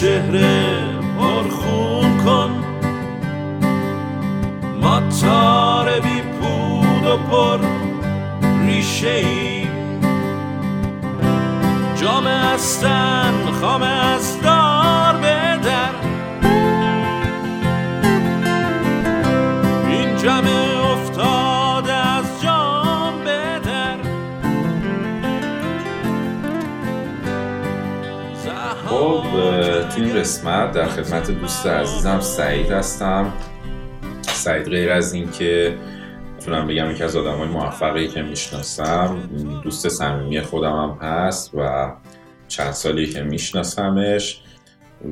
چهره پرخون کن. ما تار بی پود و پر ریشه ای جام استن خام از قسمت در خدمت دوست عزیزم سعید هستم. سعید غیر از این که می‌تونم بگم یکی از آدم های موفقی که می‌شناسم. دوست صمیمی خودم هم هست و چند سالی که میشناسمش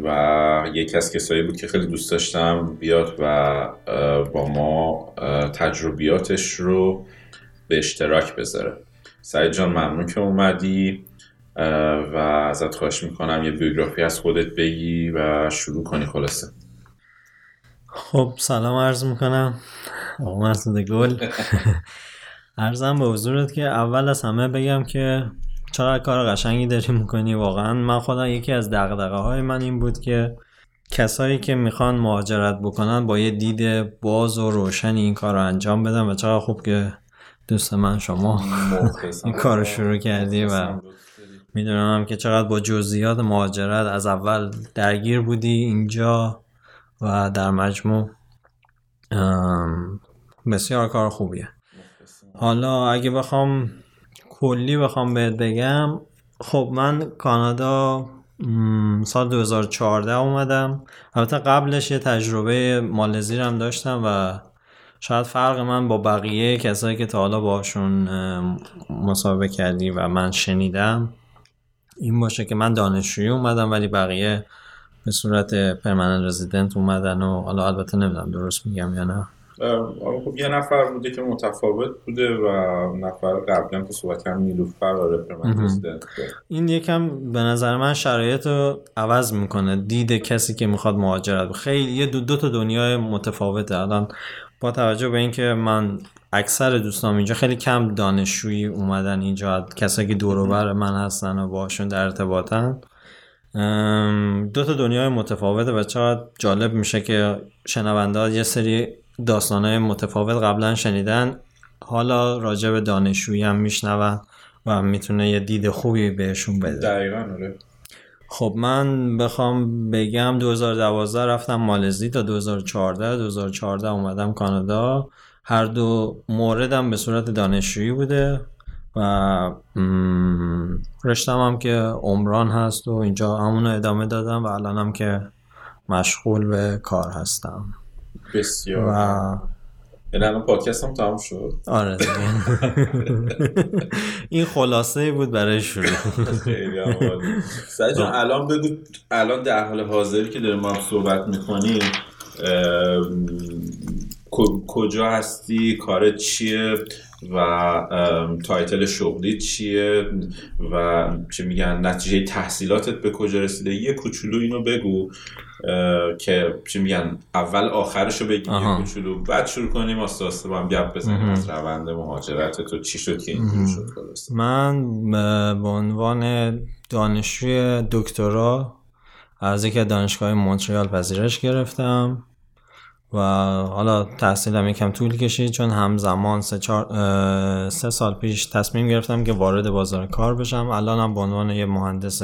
و یکی از کسایی بود که خیلی دوست داشتم بیاد و با ما تجربیاتش رو به اشتراک بذاره. سعید جان ممنون که اومدی. و ازت خواهش می‌کنم یه بیوگرافی از خودت بگی و شروع کنی خلاصه. خب سلام عرض می‌کنم. آقا مسعود گل. عرضم به حضورت که اول از همه بگم که چقدر کار قشنگی داری می‌کنی. واقعا من خودم یکی از دقدقه های من این بود که کسایی که می‌خوان مهاجرت بکنن با یه دید باز و روشنی این کار رو انجام بدن و چقدر خوب که دوست من شما این کار رو شروع کردی و می‌دونم که چقدر با جزئیات مهاجرت از اول درگیر بودی اینجا و در مجموع بسیار کار خوبیه. حالا اگه بخوام کلی بخوام بهت بگم خب من کانادا سال 2014 اومدم. البته قبلش یه تجربه مالزی هم داشتم و شاید فرق من با بقیه کسایی که تا حالا باشون مصاحبه کردی و من شنیدم. این باشه که من دانشجویی اومدم ولی بقیه به صورت پرمننت رزیدنت اومدن و حالا البته نمی‌دونم درست میگم یا نه. خب یه نفر بوده که متفاوت بوده و نفر قبلا که صحبت کردم نیلوفر آره این یکم به نظر من شرایط رو عوض می‌کنه دید کسی که می‌خواد مهاجرت خیلی یه دو, دو تا دنیای متفاوته. الان با توجه به اینکه من اکثر دوستان اینجا خیلی کم دانشجویی اومدن اینجا. کسایی که دور من هستن و باشون در ارتباطن. دو تا دنیای متفاوته و چقدر جالب میشه که شنونده یه سری داستانهای متفاوت قبلا شنیدن. حالا راجع به دانشجویی هم میشنون و می‌تونه یه دید خوبی بهشون بده. دقیقا آره. خب من بخوام بگم 2012 رفتم مالزی تا 2014 2014 اومدم کانادا. هر دو موردم به صورت دانشجویی بوده و رشتم هم که عمران هست و اینجا همونو ادامه دادم و الانم که مشغول به کار هستم. بسیار. و یعنی الان پادکست هم تمام شد. آره این خلاصه بود برای شروع. خیلی هم جان الان بگو الان در حال حاضری که داریم ما هم صحبت می‌کنیم کجا هستی کارت چیه و title شغلی چیه و چه میگن نتیجه تحصیلاتت به کجا رسیده. یه کوچولو اینو بگو که چه میگن اول آخرشو بگی یه کوچولو. بعد شروع کنیم آسته آسته با هم گپ بزنیم از روند مهاجرت تو چی شد که اینجوری شد خلاص من به عنوان دانشجوی دکترا از یکی دانشگاه مونترال پذیرش گرفتم. و حالا تحصیلم یکم طول کشید چون همزمان سه, چار... سه سال پیش تصمیم گرفتم که وارد بازار کار بشم. الانم به عنوان یه مهندس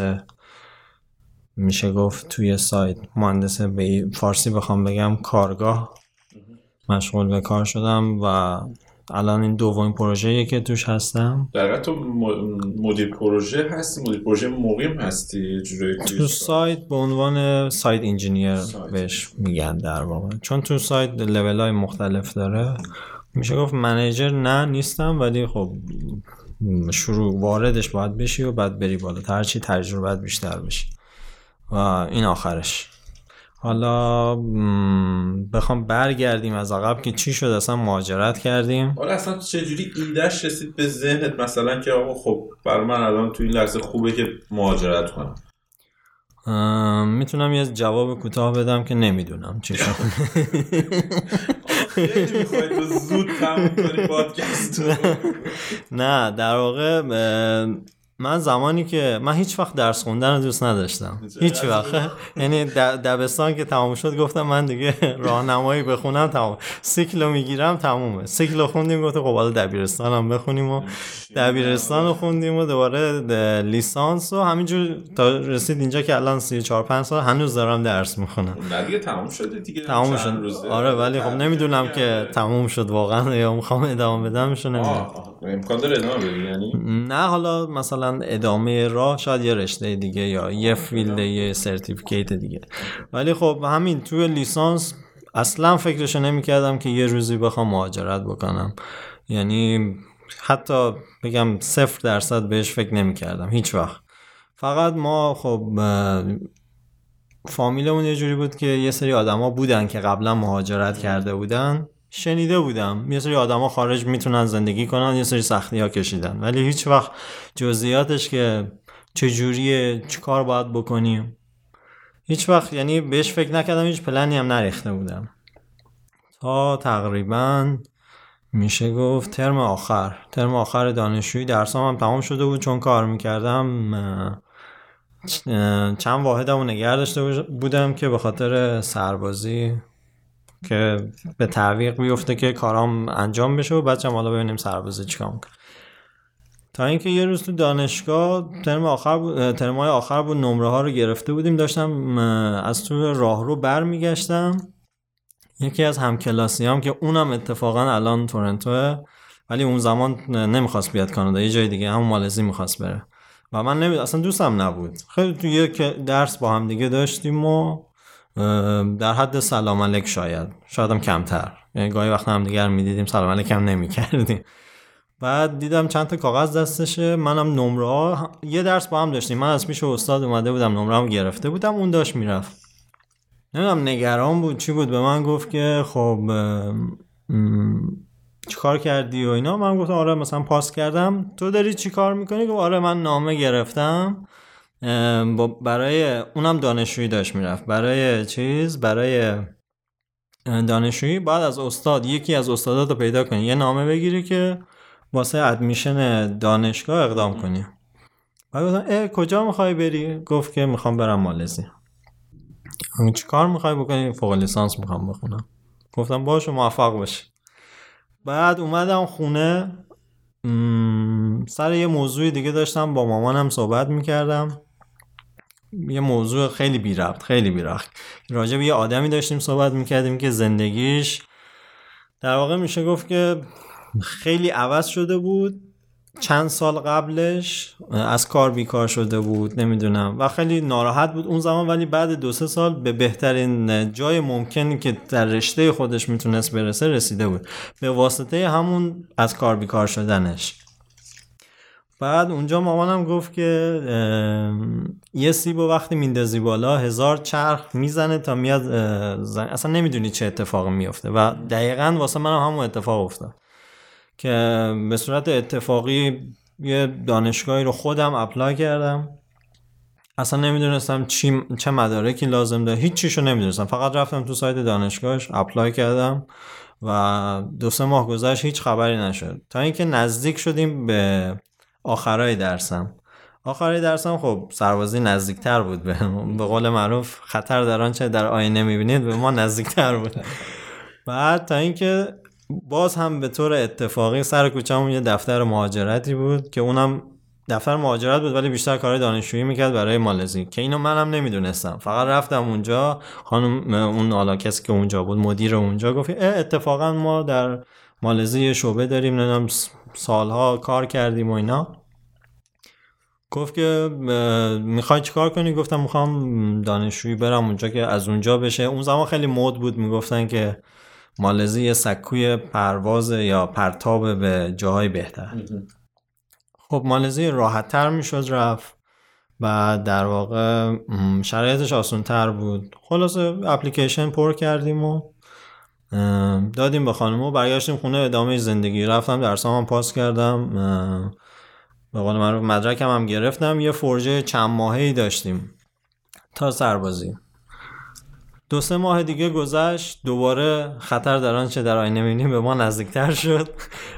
میشه گفت توی سایت مهندس به فارسی بخوام بگم کارگاه مشغول به کار شدم و الان این دومین پروژه که توش هستم. در تو مدیر پروژه هستی مدیر پروژه مقیم هستی تو سایت به عنوان سایت انجینیر بهش میگن در واقع. چون تو سایت لول های مختلف داره. میشه گفت منیجر نه نیستم ولی خب شروع واردش باید بشی و بعد بری بالا هرچی تجربه بیشتر بشی. و این آخرش. حالا بخوام برگردیم از عقب که چی شد؟ اصلا مهاجرت کردیم. حالا اصلا چجوری ایدهش رسید به ذهنت؟ مثلا که آقا خب برای من الان تو این لحظه خوبه که مهاجرت کنم. می‌تونم یه جواب کوتاه بدم که نمی‌دونم چی شد. زود تموم کنی پادکست نه در واقع من زمانی که من هیچ وقت درس خوندن رو دوست نداشتم. هیچ وقت. یعنی دبستان که تموم شد گفتم من دیگه راهنمایی بخونم تمام سیکلو می‌گیرم تمومه. سیکلو خوندیم گفت خب حالا دبیرستان هم بخونیم و دبیرستان رو خوندیم و دوباره لیسانس و همینجور تا رسید اینجا که الان 34 5 سال هنوز دارم درس می‌خونم. نه دیگه تموم شده دیگه. تموم شد. آره ولی خب نمی‌دونم که تموم شد واقعا یا می‌خوام ادامه بدم میشه امکان داره ادامه یعنی؟ نه حالا مثلا ادامه راه شاید یه رشته دیگه یا یه field یه certificate دیگه. ولی خب همین توی لیسانس اصلا فکرشو نمی‌کردم که یه روزی بخوام مهاجرت بکنم. یعنی حتی بگم صفر درصد بهش فکر نمی‌کردم هیچ وقت. فقط ما خب فامیلمون یه جوری بود که یه سری آدما بودن که قبلا مهاجرت کرده بودن. شنیده بودم. یه سری آدما خارج می‌تونن زندگی کنن یه سری سختی ها کشیدن. ولی هیچ وقت جزئیاتش که چجوریه کار باید بکنیم. هیچ وقت یعنی بهش فکر نکردم هیچ پلنی هم نریخته بودم. تا تقریبا میشه گفت ترم آخر. ترم آخر دانشجویی درسام هم تمام شده بود چون کار می‌کردم. چند واحدم رو نگه داشته بودم که به خاطر سربازی که به تعویق بیفته که کارام انجام بشه و بچه حالا ببینیم سربازی چیکار تا اینکه یه روز تو دانشگاه ترم آخر بود ترم های آخر بود نمره ها رو گرفته بودیم داشتم از تو راه رو برمیگشتم. یکی از همکلاسی هم که اونم اتفاقا الان تورنتوه ولی اون زمان نمی‌خواست بیاد کانادا یه جای دیگه همون مالزی می‌خواست بره. و من نمی... اصلا دوستم نبود. خیلی تو یک درس با هم دیگه داشتیم و در حد سلام علیک شاید. شاید هم کمتر. یعنی گاهی وقت هم دیگر می‌دیدیم سلام علیک هم نمی کردیم بعد دیدم چند تا کاغذ دستشه. منم نمره ها یه درس با هم داشتیم. من از پیش استاد اومده بودم نمره هم گرفته بودم اون داشت می‌رفت. نمی‌دونم نگران بود چی بود؟ به من گفت که خب چیکار کردی و اینا؟ من گفتم آره مثلا پاس کردم. تو داری چی کار می‌کنی؟ گفت آره من نامه گرفتم. برای اونم دانشجویی داشت می‌رفت. برای چیز؟ برای دانشجویی بعد از استاد یکی از استادات رو پیدا کنی. یه نامه بگیری که واسه ادمیشن دانشگاه اقدام کنی. بعد گفتم اه کجا می‌خوای بری؟ گفت که می‌خوام برم مالزی. چی کار می‌خوای بکنی؟ فوق لیسانس می‌خوام بخونم. گفتم باشه موفق باشه بعد اومدم خونه. سر یه موضوع دیگه داشتم با مامانم صحبت می‌کردم. یه موضوع خیلی بی ربط خیلی بی ربط. راجع به یه آدمی داشتیم صحبت می‌کردیم که زندگیش در واقع میشه گفت که خیلی عوض شده بود. چند سال قبلش از کار بیکار شده بود نمی‌دونم. و خیلی ناراحت بود اون زمان ولی بعد دو سه سال به بهترین جای ممکنی که در رشته خودش می‌تونست برسه رسیده بود. به واسطه همون از کار بیکار شدنش. بعد اونجا مامانم گفت که یه سیبو وقتی میندازی بالا هزار چرخ می‌زنه تا میاد اصلا نمی‌دونی چه اتفاق میفته و دقیقا واسه من همون اتفاق افتاد که به صورت اتفاقی یه دانشگاهی رو خودم apply کردم. اصلا نمی‌دونستم چی چه مدارکی لازم داره. هیچ چیشو نمی‌دونستم. فقط رفتم تو سایت دانشگاهش apply کردم و دو سه ماه گذشت هیچ خبری نشد. تا اینکه نزدیک شدیم به آخرای درسم. آخرای درسم خب سربازی نزدیکتر بود به به قول معروف خطر در آنچه در آینه می‌بینید به ما نزدیکتر بود. بعد تا اینکه باز هم به طور اتفاقی سر کوچه‌مون یه دفتر مهاجرتی بود که اونم دفتر مهاجرت بود ولی بیشتر کار دانشجویی می‌کرد برای مالزی که اینو منم نمی‌دونستم. فقط رفتم اونجا خانم اون حالا کسی که اونجا بود مدیر اونجا گفت اتفاقا ما در مالزی شعبه داریم نمی‌دونم سالها کار کردیم و اینا. گفت که می‌خوای چیکار کنی؟ گفتم می‌خوام دانشجویی برم اونجا که از اونجا بشه. اون زمان خیلی مد بود می‌گفتن که مالزی یه سکوی پرواز یا پرتاب به جاهای بهتر. خب مالزی راحت تر می‌شد رفت. و در واقع شرایطش آسان تر بود. خلاصه اپلیکیشن پر کردیم و دادیم به خانم و برگشتیم خونه ادامه زندگی. رفتم درس هم پاس کردم. به قول من مدرکم هم گرفتم. یه فرجه چند ماهی داشتیم تا سربازی. دو سه ماه دیگه گذشت. دوباره خطر در آنچه در آینه می‌بینیم به ما نزدیکتر شد.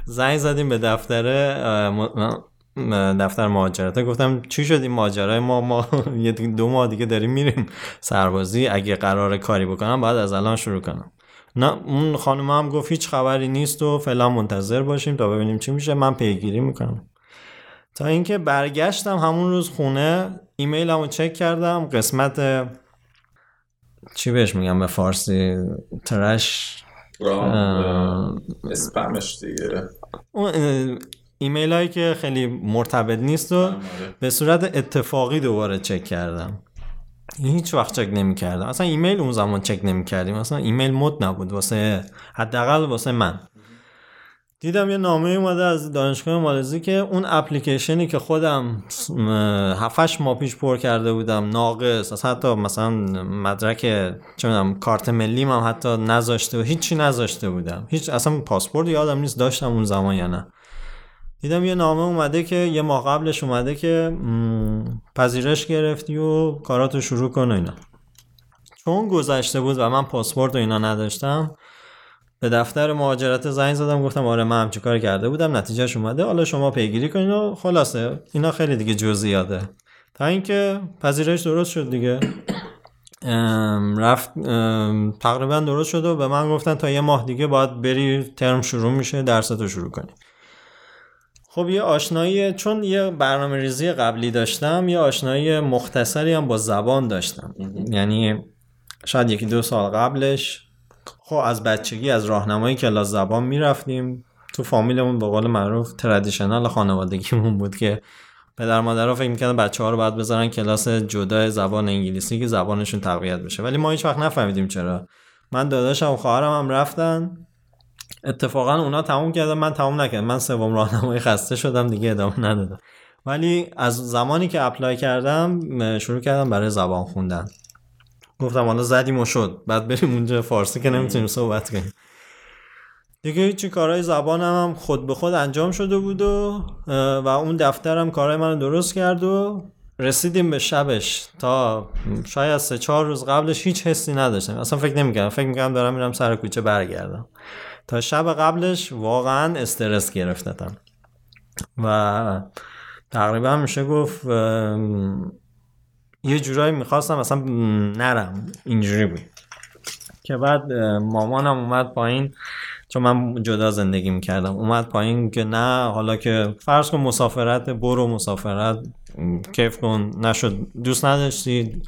زنگ زدیم به دفتر دفتر مهاجرت. گفتم چی شد این ماجرای ما ما یه دو ماه دیگه داریم میریم سربازی. اگه قرار کاری بکنم باید از الان شروع کنم. نه اون خانم هم گفت هیچ خبری نیست و فعلا منتظر باشیم تا ببینیم چی میشه. من پیگیری می‌کنم. تا اینکه برگشتم همون روز خونه ایمیلمو چک کردم. قسمت چی بهش میگم به فارسی؟ ترش. اسپمش دیگه. ایمیل هایی که خیلی مرتبط نیست و آره. به صورت اتفاقی دوباره چک کردم. هیچ وقت چک نمی کردم اصلا ایمیل اون زمان چک نمی کردیم اصلا ایمیل مد نبود. واسه حداقل واسه من. دیدم یه نامه اومده از دانشگاه مالزی که اون اپلیکیشنی که خودم هفتش ماه پیش پر کرده بودم ناقص از حتی مثلا مدرک چه کارت ملی هم حتی نذاشته و هیچی نذاشته بودم. هیچ اصلا پاسپورت یادم نیست داشتم اون زمان یا نه. دیدم یه نامه اومده که یه ماه قبلش اومده که پذیرش گرفتی و کاراتو شروع کن و اینا. چون گذشته بود و من پاسپورت و اینا نداشتم به دفتر مهاجرت زنگ زدم گفتم آره من همچه کار کرده بودم نتیجهش اومده. حالا شما پیگیری کنین و خلاصه اینا خیلی دیگه جزئیاته. تا اینکه پذیرش درست شد دیگه. رفت تقریبا درست شد و به من گفتن تا یه ماه دیگه باید بری ترم شروع میشه درستو شروع کنی. خب یه آشنایی چون یه برنامه ریزی قبلی داشتم یه آشنایی مختصری هم با زبان داشتم. یعنی شاید یکی دو سال قبلش. خب از بچگی از راهنمایی کلاس زبان می‌رفتیم. تو فامیلمون به قول معروف تردیشنال خانوادگیمون بود که پدر مادرها فکر می‌کنن بچه ها رو باید بذارن کلاس جدا زبان انگلیسی که زبانشون تقویت بشه. ولی ما هیچ وقت نفهمیدیم چرا. من داداشم و خواهرم هم رفتن. اتفاقا اونا تموم کردن من تموم نکردم. من سوم راهنمایی خسته شدم دیگه ادامه ندادم. ولی از زمانی که اپلای کردم شروع کردم برای زبان خوندن. گفتم حالا زدیم و شد. بعد بریم اونجا فارسی که نمی‌تونیم صحبت کنیم. دیگه هیچی کارهای زبانم هم خود به خود انجام شده بود و و اون دفترم کارهای منو درست کرد و رسیدیم به شبش. تا شاید سه چهار روز قبلش هیچ حسی نداشتم. اصلا فکر نمی‌کردم. فکر می‌کردم دارم میرم سر کوچه برگردم. تا شب قبلش واقعا استرس گرفتتم. و تقریبا میشه گفت یه جورایی می‌خواستم اصلا نرم. اینجوری بود. که بعد مامانم اومد پایین. چون من جدا زندگی می‌کردم. اومد پایین که نه حالا که فرض کن مسافرت برو مسافرت کیف کن. نشد. دوست نداشتی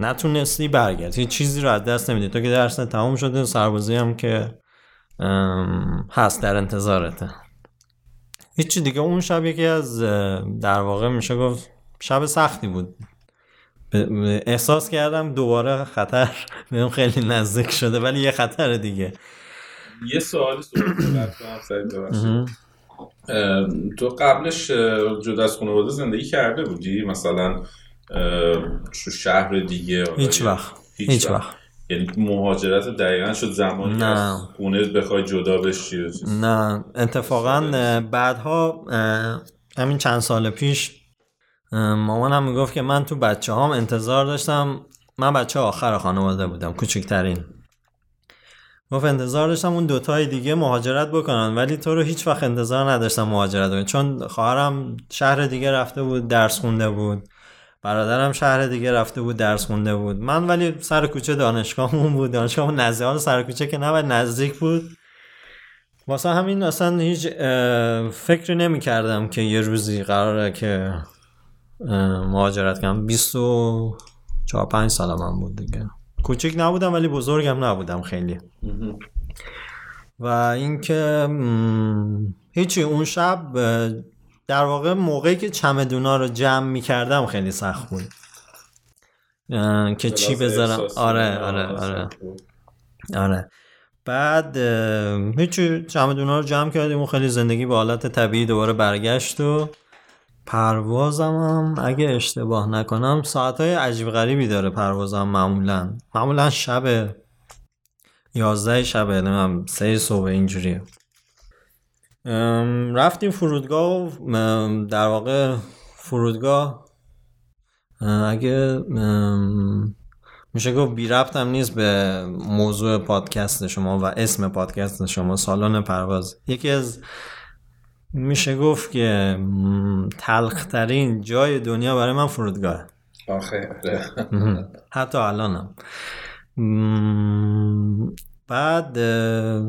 نتونستی برگرد هیچ چیزی رو از دست نمیدی. تو که درس تموم شده سربازی هم که هست در انتظارته. هیچی دیگه اون شب یکی از در واقع میشه گفت شب سختی بود. احساس کردم دوباره خطر بهم خیلی نزدیک شده ولی یه خطر دیگه. یه سوالی تو قبلش جدا از خانواده زندگی کرده بودی؟ مثلا شهر دیگه هیچ وقت. هیچ وقت. یعنی مهاجرت دقیقا شد زمانی نه. خونه بخوای جدا بشی نه. اتفاقا بعدها همین چند سال پیش مامانم می‌گفت که من تو بچه هام انتظار داشتم. من بچه آخر خانواده بودم کوچکترین. گفت انتظار داشتم اون دوتای دیگه مهاجرت بکنن ولی تو رو هیچ وقت انتظار نداشتم مهاجرت بکنن چون خواهرم شهر دیگه رفته بود درس خونده بود. برادرم شهر دیگه رفته بود درس خونده بود. من ولی سر کوچه دانشگاهمون بود. دانشگاهمون نزدیک. سر کوچه که نه نزدیک بود. واسه همین اصلا هیچ فکری نمی کردم که یه روزی قراره که مهاجرت کنم. 24 5 سال من بود دیگه. کوچیک نبودم ولی بزرگم نبودم خیلی. و اینکه هیچی. اون شب در واقع موقعی که چمدونا رو جمع می کردم خیلی سخت بود. که چی بذارم؟ آره آره آره. آره. بعد هیچی چمدونا رو جمع کردیم و خیلی زندگی به حالت طبیعی دوباره برگشت و پروازم هم اگه اشتباه نکنم ساعتهای عجیب غریبی داره پروازم معمولا. معمولا شب یازده شبه نمیم سه صبح اینجوریه. رفتیم فرودگاه و در واقع فرودگاه اگه میشه گفت بی ربطم نیست به موضوع پادکست شما و اسم پادکست شما سالن پرواز. یکی از میشه گفت که تلخترین جای دنیا برای من فرودگاه. آخه. حتی الانم. بعد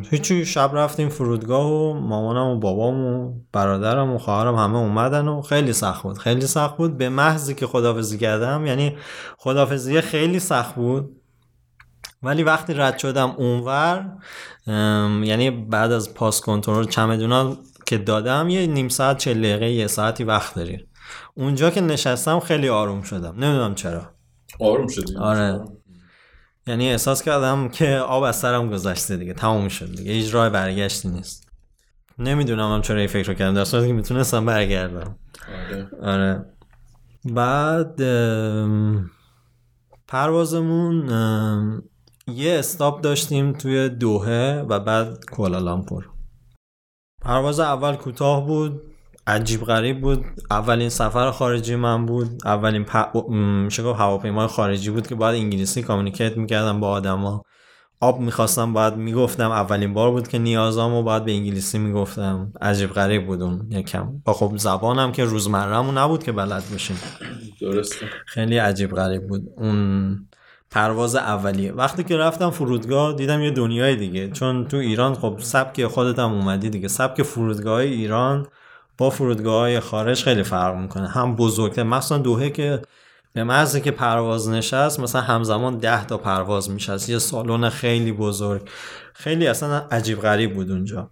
هیچی شب رفتیم فرودگاه و مامانم و بابام و برادرم و خواهرم همه اومدن و خیلی سخت بود. خیلی سخت بود به محضی که خدافزی کردم یعنی خدافزی خیلی سخت بود. ولی وقتی رد شدم اونور یعنی بعد از پاس کنترل چمدونا که دادم یه نیم ساعت چه دقیقه یه ساعتی وقت داری اونجا که نشستم خیلی آروم شدم. نمی‌دونم چرا. آروم شدی. آره. یعنی احساس کردم که آب از سرم گذشته دیگه تموم شد دیگه. هیچ راه برگشتی نیست. نمی‌دونم هم چرا این فکر رو کردم. در صورتی که می‌تونستم برگردم. آره, آره. بعد پروازمون یه استاپ داشتیم توی دوهه و بعد کوالالامپور پرواز اول کوتاه بود. عجیب غریب بود. اولین سفر خارجی من بود. اولین پ... هواپیمای خارجی بود که باید انگلیسی کامیکیت می‌کردم با آدما آب می‌خواستم باید می‌گفتم. اولین بار بود که نیازامو باید به انگلیسی می‌گفتم. عجیب غریب بود اون یکم. با خب زبانم که روزمرهمون نبود که بلد بشیم درسته. خیلی عجیب غریب بود. اون پرواز اولیه. وقتی که رفتم فرودگاه دیدم یه دنیای دیگه. چون تو ایران خب سبک خودت هم اومدی دیگه. سبک فرودگاه ایران با فرودگاه های خارج خیلی فرق می‌کنه. هم بزرگتر. مثلا دوهه که به محض که پرواز نشست مثلا همزمان ده تا پرواز میشست. یه سالن خیلی بزرگ. خیلی اصلا عجیب غریب بود اونجا.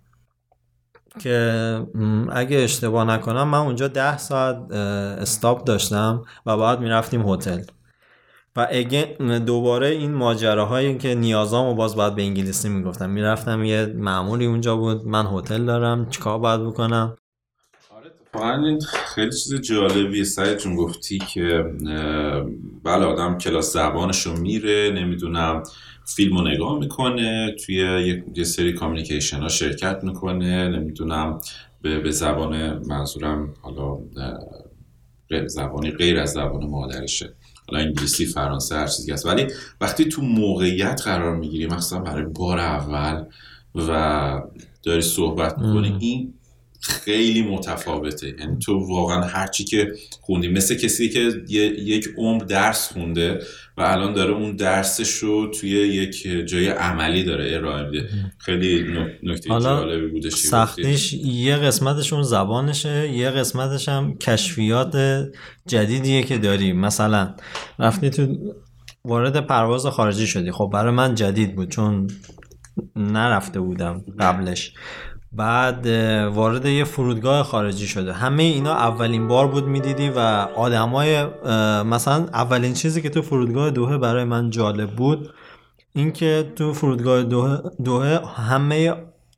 که اگه اشتباه نکنم من اونجا ده ساعت استاپ داشتم و بعد می‌رفتیم هتل. و دوباره این ماجراهایی که نیازامو باز باید به انگلیسی می‌گفتم. می‌رفتم یه معمولی اونجا بود. من هتل دارم. چیکار باید بکنم؟ واقعا این خیلی چیز جالبیه. سعید جون گفتی که بله آدم کلاس زبانش رو میره نمی‌دونم فیلم رو نگاه می‌کنه توی یه سری کامیکیشن ها شرکت می‌کنه نمی‌دونم به, به زبان منظورم حالا زبانی غیر از زبان مادرشه. حالا انگلیسی فرانسه هر چیزی هست. ولی وقتی تو موقعیت قرار می‌گیری مثلا برای بار اول و داری صحبت می‌کنی این خیلی متفاوته. یعنی تو واقعا هرچی که خوندی مثل کسی که یک عمر درس خونده و الان داره اون درسش رو توی یک جای عملی داره ارائه میده. خیلی نکته جالبی بوده سختیش یه قسمتش اون زبانشه یه قسمتش هم کشفیات جدیدیه که داری. مثلا رفتی تو وارد پرواز خارجی شدی. خب برای من جدید بود چون نرفته بودم قبلش. بعد وارد یه فرودگاه خارجی شده. همه اینا اولین بار بود می‌دیدی و آدمای مثلا اولین چیزی که تو فرودگاه دوهه برای من جالب بود اینکه تو فرودگاه دوهه, دوهه همه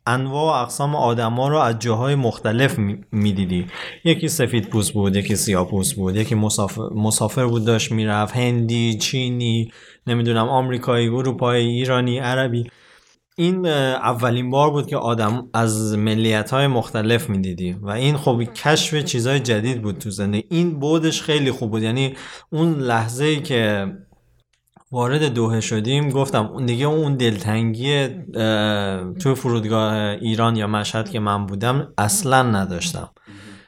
انواع و اقسام آدما رو از جاهای مختلف می‌دیدی. یکی سفید پوست بود یکی سیاه پوست بود یکی مسافر, مسافر بود داشت می‌رفت هندی چینی نمی‌دونم آمریکایی اروپایی ایرانی عربی. این اولین بار بود که آدم از ملیت های مختلف می‌دیدی و این خب کشف چیزهای جدید بود تو زندگی. این بودش خیلی خوب بود. یعنی اون لحظه ای که وارد دوهه شدیم گفتم دیگه اون دلتنگی تو فرودگاه ایران یا مشهد که من بودم اصلا نداشتم.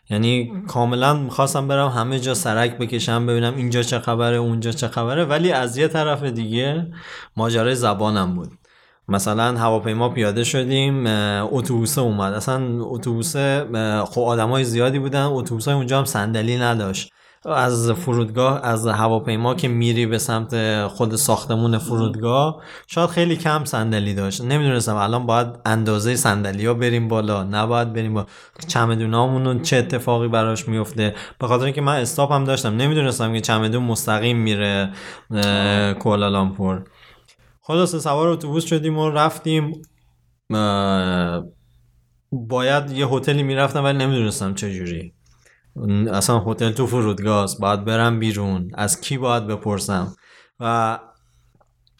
یعنی کاملا می‌خواستم برم همه جا سرک بکشم ببینم اینجا چه خبره اونجا چه خبره. ولی از یه طرف دیگه ماجرای زبانم بود. مثلا هواپیما پیاده شدیم اتوبوس اومد. اصلا اتوبوس خب آدمای زیادی بودن اتوبوس اونجا هم صندلی نداشت. از فرودگاه از هواپیما که میری به سمت خود ساختمون فرودگاه شاید خیلی کم صندلی داشت. نمی‌دونستم الان باید اندازه صندلی ها بریم بالا نباید بریم با چمدونامون چه اتفاقی براش میفته به خاطر اینکه من استاپ هم داشتم. نمی‌دونستم که چمدون مستقیم میره کوالالامپور خلاصه سوار اتوبوس شدیم و رفتیم. باید یه هتلی می‌رفتم ولی نمی‌دونستم چجوری اصلا هتل تو فرودگاه باید برم بیرون. از کی باید بپرسم؟ و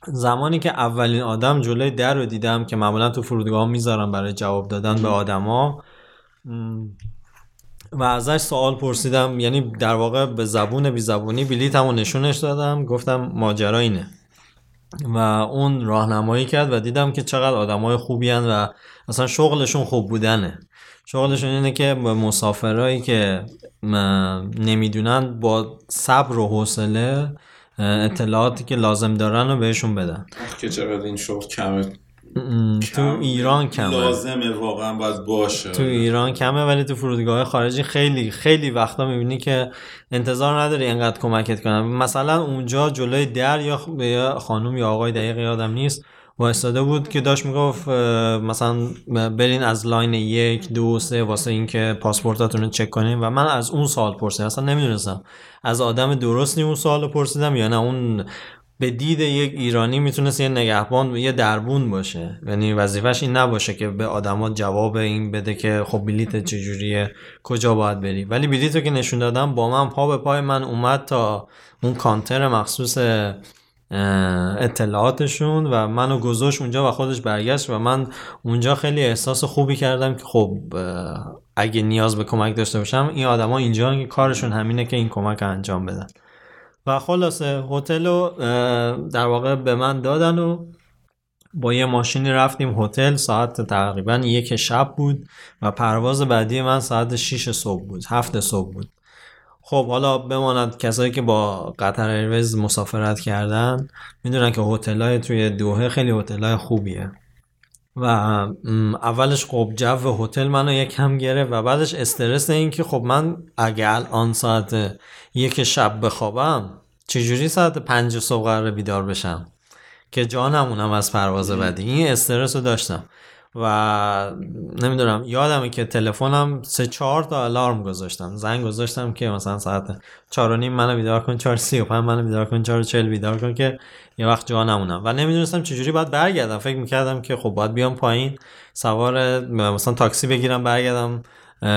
زمانی که اولین آدم جلوی در رو دیدم که معمولا تو فرودگاه می‌ذارم برای جواب دادن به آدما و ازش سوال پرسیدم. یعنی در واقع به زبون بی زبونی بلیتمو نشونش دادم. گفتم ماجرا اینه. و اون راهنمایی کرد و دیدم که چقدر آدمای خوبی هن و اصلا شغلشون خوب بودنه. شغلشون اینه که به مسافرهایی که نمی‌دونن با صبر و حوصله اطلاعاتی که لازم دارن رو بهشون بدن. که چقدر این شغل کمه. تو ایران کمه. لازمه واقعا باید باشه. تو ایران کمه ولی تو فرودگاه خارجی خیلی خیلی وقتا می‌بینی که انتظار نداری اینقدر کمکت کنن. مثلا اونجا جلوی در یا خانم یا آقای دقیق یادم نیست وایستاده بود که داشت می‌گفت مثلا برین از line یک دو سه واسه اینکه پاسپورتاتون رو چک کنین. و من از اون سوال پرسیدم. اصلا نمی‌دونستم از آدم درستی اون سوال پرسیدم یا نه. اون به دید یک ایرانی می‌تونست یه نگهبان یه دربون باشه. یعنی وظیفش این نباشه که به آدما جواب این بده که خب بلیت چجوریه کجا باید بری. ولی بلیتو که نشون دادم با من پا به پای من اومد تا اون کانتر مخصوص اطلاعاتشون و منو گذاشت اونجا و خودش برگشت و من اونجا خیلی احساس خوبی کردم که خب اگه نیاز به کمک داشته باشم این آدما اینجا کارشون همینه که این کمک انجام بدن. و خلاصه هتل رو در واقع به من دادن و با یه ماشینی رفتیم هتل. ساعت تقریبا یک شب بود و پرواز بعدی من ساعت 6 صبح بود هفت صبح بود. خب حالا بماند کسایی که با قطر ایرویز مسافرت کردن می‌دونن که هتل‌های توی دوحه خیلی هتل‌های خوبیه. و اولش خب جو هتل منو یکم گرفت و بعدش استرس این که خب من اگه الان ساعت یک شب بخوابم چجوری ساعت پنج صبح قرار بیدار بشم؟ که جانمونم از پرواز بعدی. این استرس رو داشتم. و نمی‌دونم یادمه که تلفنم سه چهار تا الارم گذاشتم. زنگ گذاشتم که مثلا ساعت چهار و نیم منو بیدار کن چهار سی و پنج منو بیدار کن چهار چل بیدار کن که یه وقت جا نمونم. و نمی‌دونستم چجوری باید برگردم. فکر می‌کردم که خب باید بیام پایین سوار مثلا تاکسی بگیرم برگردم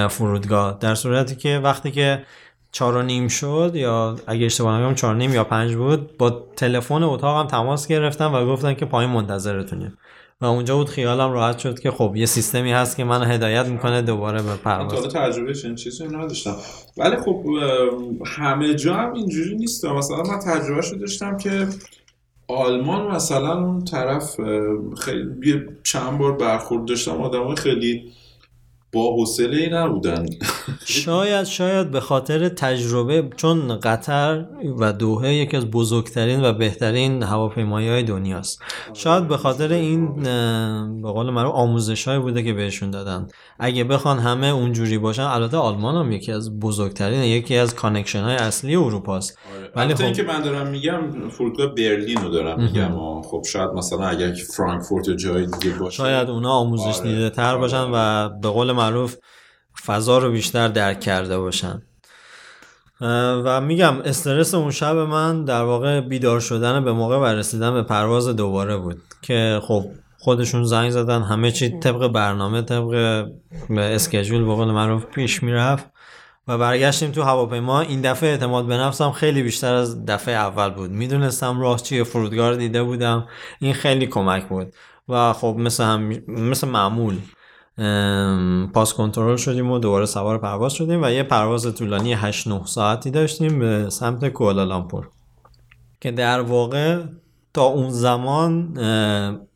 فرودگاه. در صورتی که وقتی که چهار و نیم شد یا اگه اشتباه نکنم چهار نیم یا پنج بود با تلفن اتاقم تماس گرفتم و گفتن که پایین منتظرتونیم. و اونجا بود خیالم راحت شد که خب یه سیستمی هست که منو هدایت می‌کنه دوباره به پرواز. تجربه این چیزی نداشتم. ولی خب همه جا هم اینجوری نیست. مثلا من تجربه شده داشتم که آلمان مثلا اون طرف خیلی چند بار برخورد داشتم. آدم خیلی با حوصله ای نبودن. شاید شاید به خاطر تجربه چون قطر و دوحه یکی از بزرگترین و بهترین هواپیمایی های دنیاست. شاید به خاطر این به قول معروف آموزش های بوده که بهشون دادن. اگه بخوان همه اونجوری باشن البته آلمان هم یکی از بزرگترین یکی از connection های اصلی اروپاست. آره. ولی خب که من دارم میگم فرودگاه برلین رو دارم میگم. خب شاید مثلا اگر فرانکفورت جای دیگه باشه. شاید اونا آموزش آره. دیده تر باشن و به قول معروف فضا رو بیشتر درک کرده باشن. و میگم استرس اون شب من در واقع بیدار شدن به موقع و رسیدن به پرواز دوباره بود که خب خودشون زنگ زدن همه چی طبق برنامه طبق اسکجول به قول معروف پیش می‌رفت و برگشتیم تو هواپیما. این دفعه اعتماد به نفسم خیلی بیشتر از دفعه اول بود. می‌دونستم راه چیه فرودگاه دیده بودم. این خیلی کمک بود. و خب مثل, هم... مثل معمول. پاس کنترل شدیم و دوباره سوار پرواز شدیم و یه پرواز طولانی 8 9 ساعتی داشتیم به سمت کوالالامپور که در واقع تا اون زمان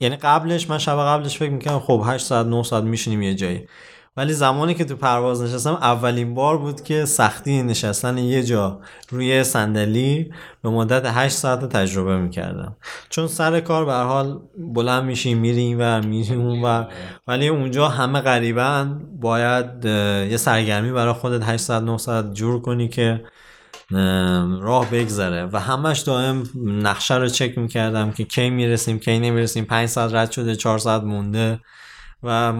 یعنی قبلش من شب قبلش فکر می‌کنم خب 8 ساعت 9 ساعت میشینیم یه جایی. ولی زمانی که تو پرواز نشستم اولین بار بود که سختی نشستن یه جا روی صندلی به مدت 8 ساعت تجربه می‌کردم. چون سر کار به حال بلند میشیم میریم و میریم اون و ولی اونجا همه غریبا باید یه سرگرمی برای خودت 8 ساعت 9 ساعت جور کنی که راه بگذره. و همش دائم نقشه رو چک می‌کردم که کی می‌رسیم کی نمی‌رسیم. 5 ساعت رد شده 4 ساعت مونده. و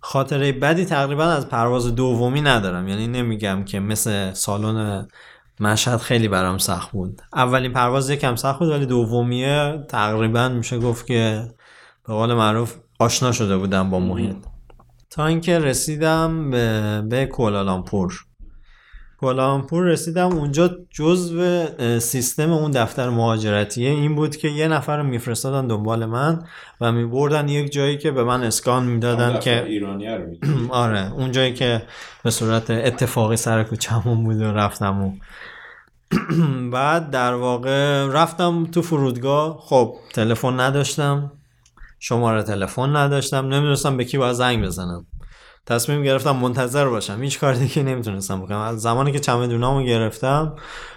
خاطره بدی تقریبا از پرواز دومی ندارم. یعنی نمیگم که مثل سالن مشهد خیلی برام سخت بود. اولین پرواز یکم سخت بود ولی دومیه تقریبا میشه گفت که به قول معروف آشنا شده بودم با محیط. تا اینکه رسیدم به, به کولالامپور کولامپور رسیدم. اونجا جزو سیستم اون دفتر مهاجرتیه این بود که یه نفر رو میفرستادن دنبال من و میبردن یک جایی که به من اسکان می‌دادن که ایرانی رو آره اون جایی که به صورت اتفاقی سر کوچمون بود و رفتم و بعد در واقع رفتم تو فرودگاه. خب تلفن نداشتم شماره تلفن نداشتم نمی‌دونستم به کی باید زنگ بزنم. تصمیم گرفتم منتظر باشم. هیچ کار دیگه نمی‌تونستم بکنم. از زمانی که چمدونامو گرفتم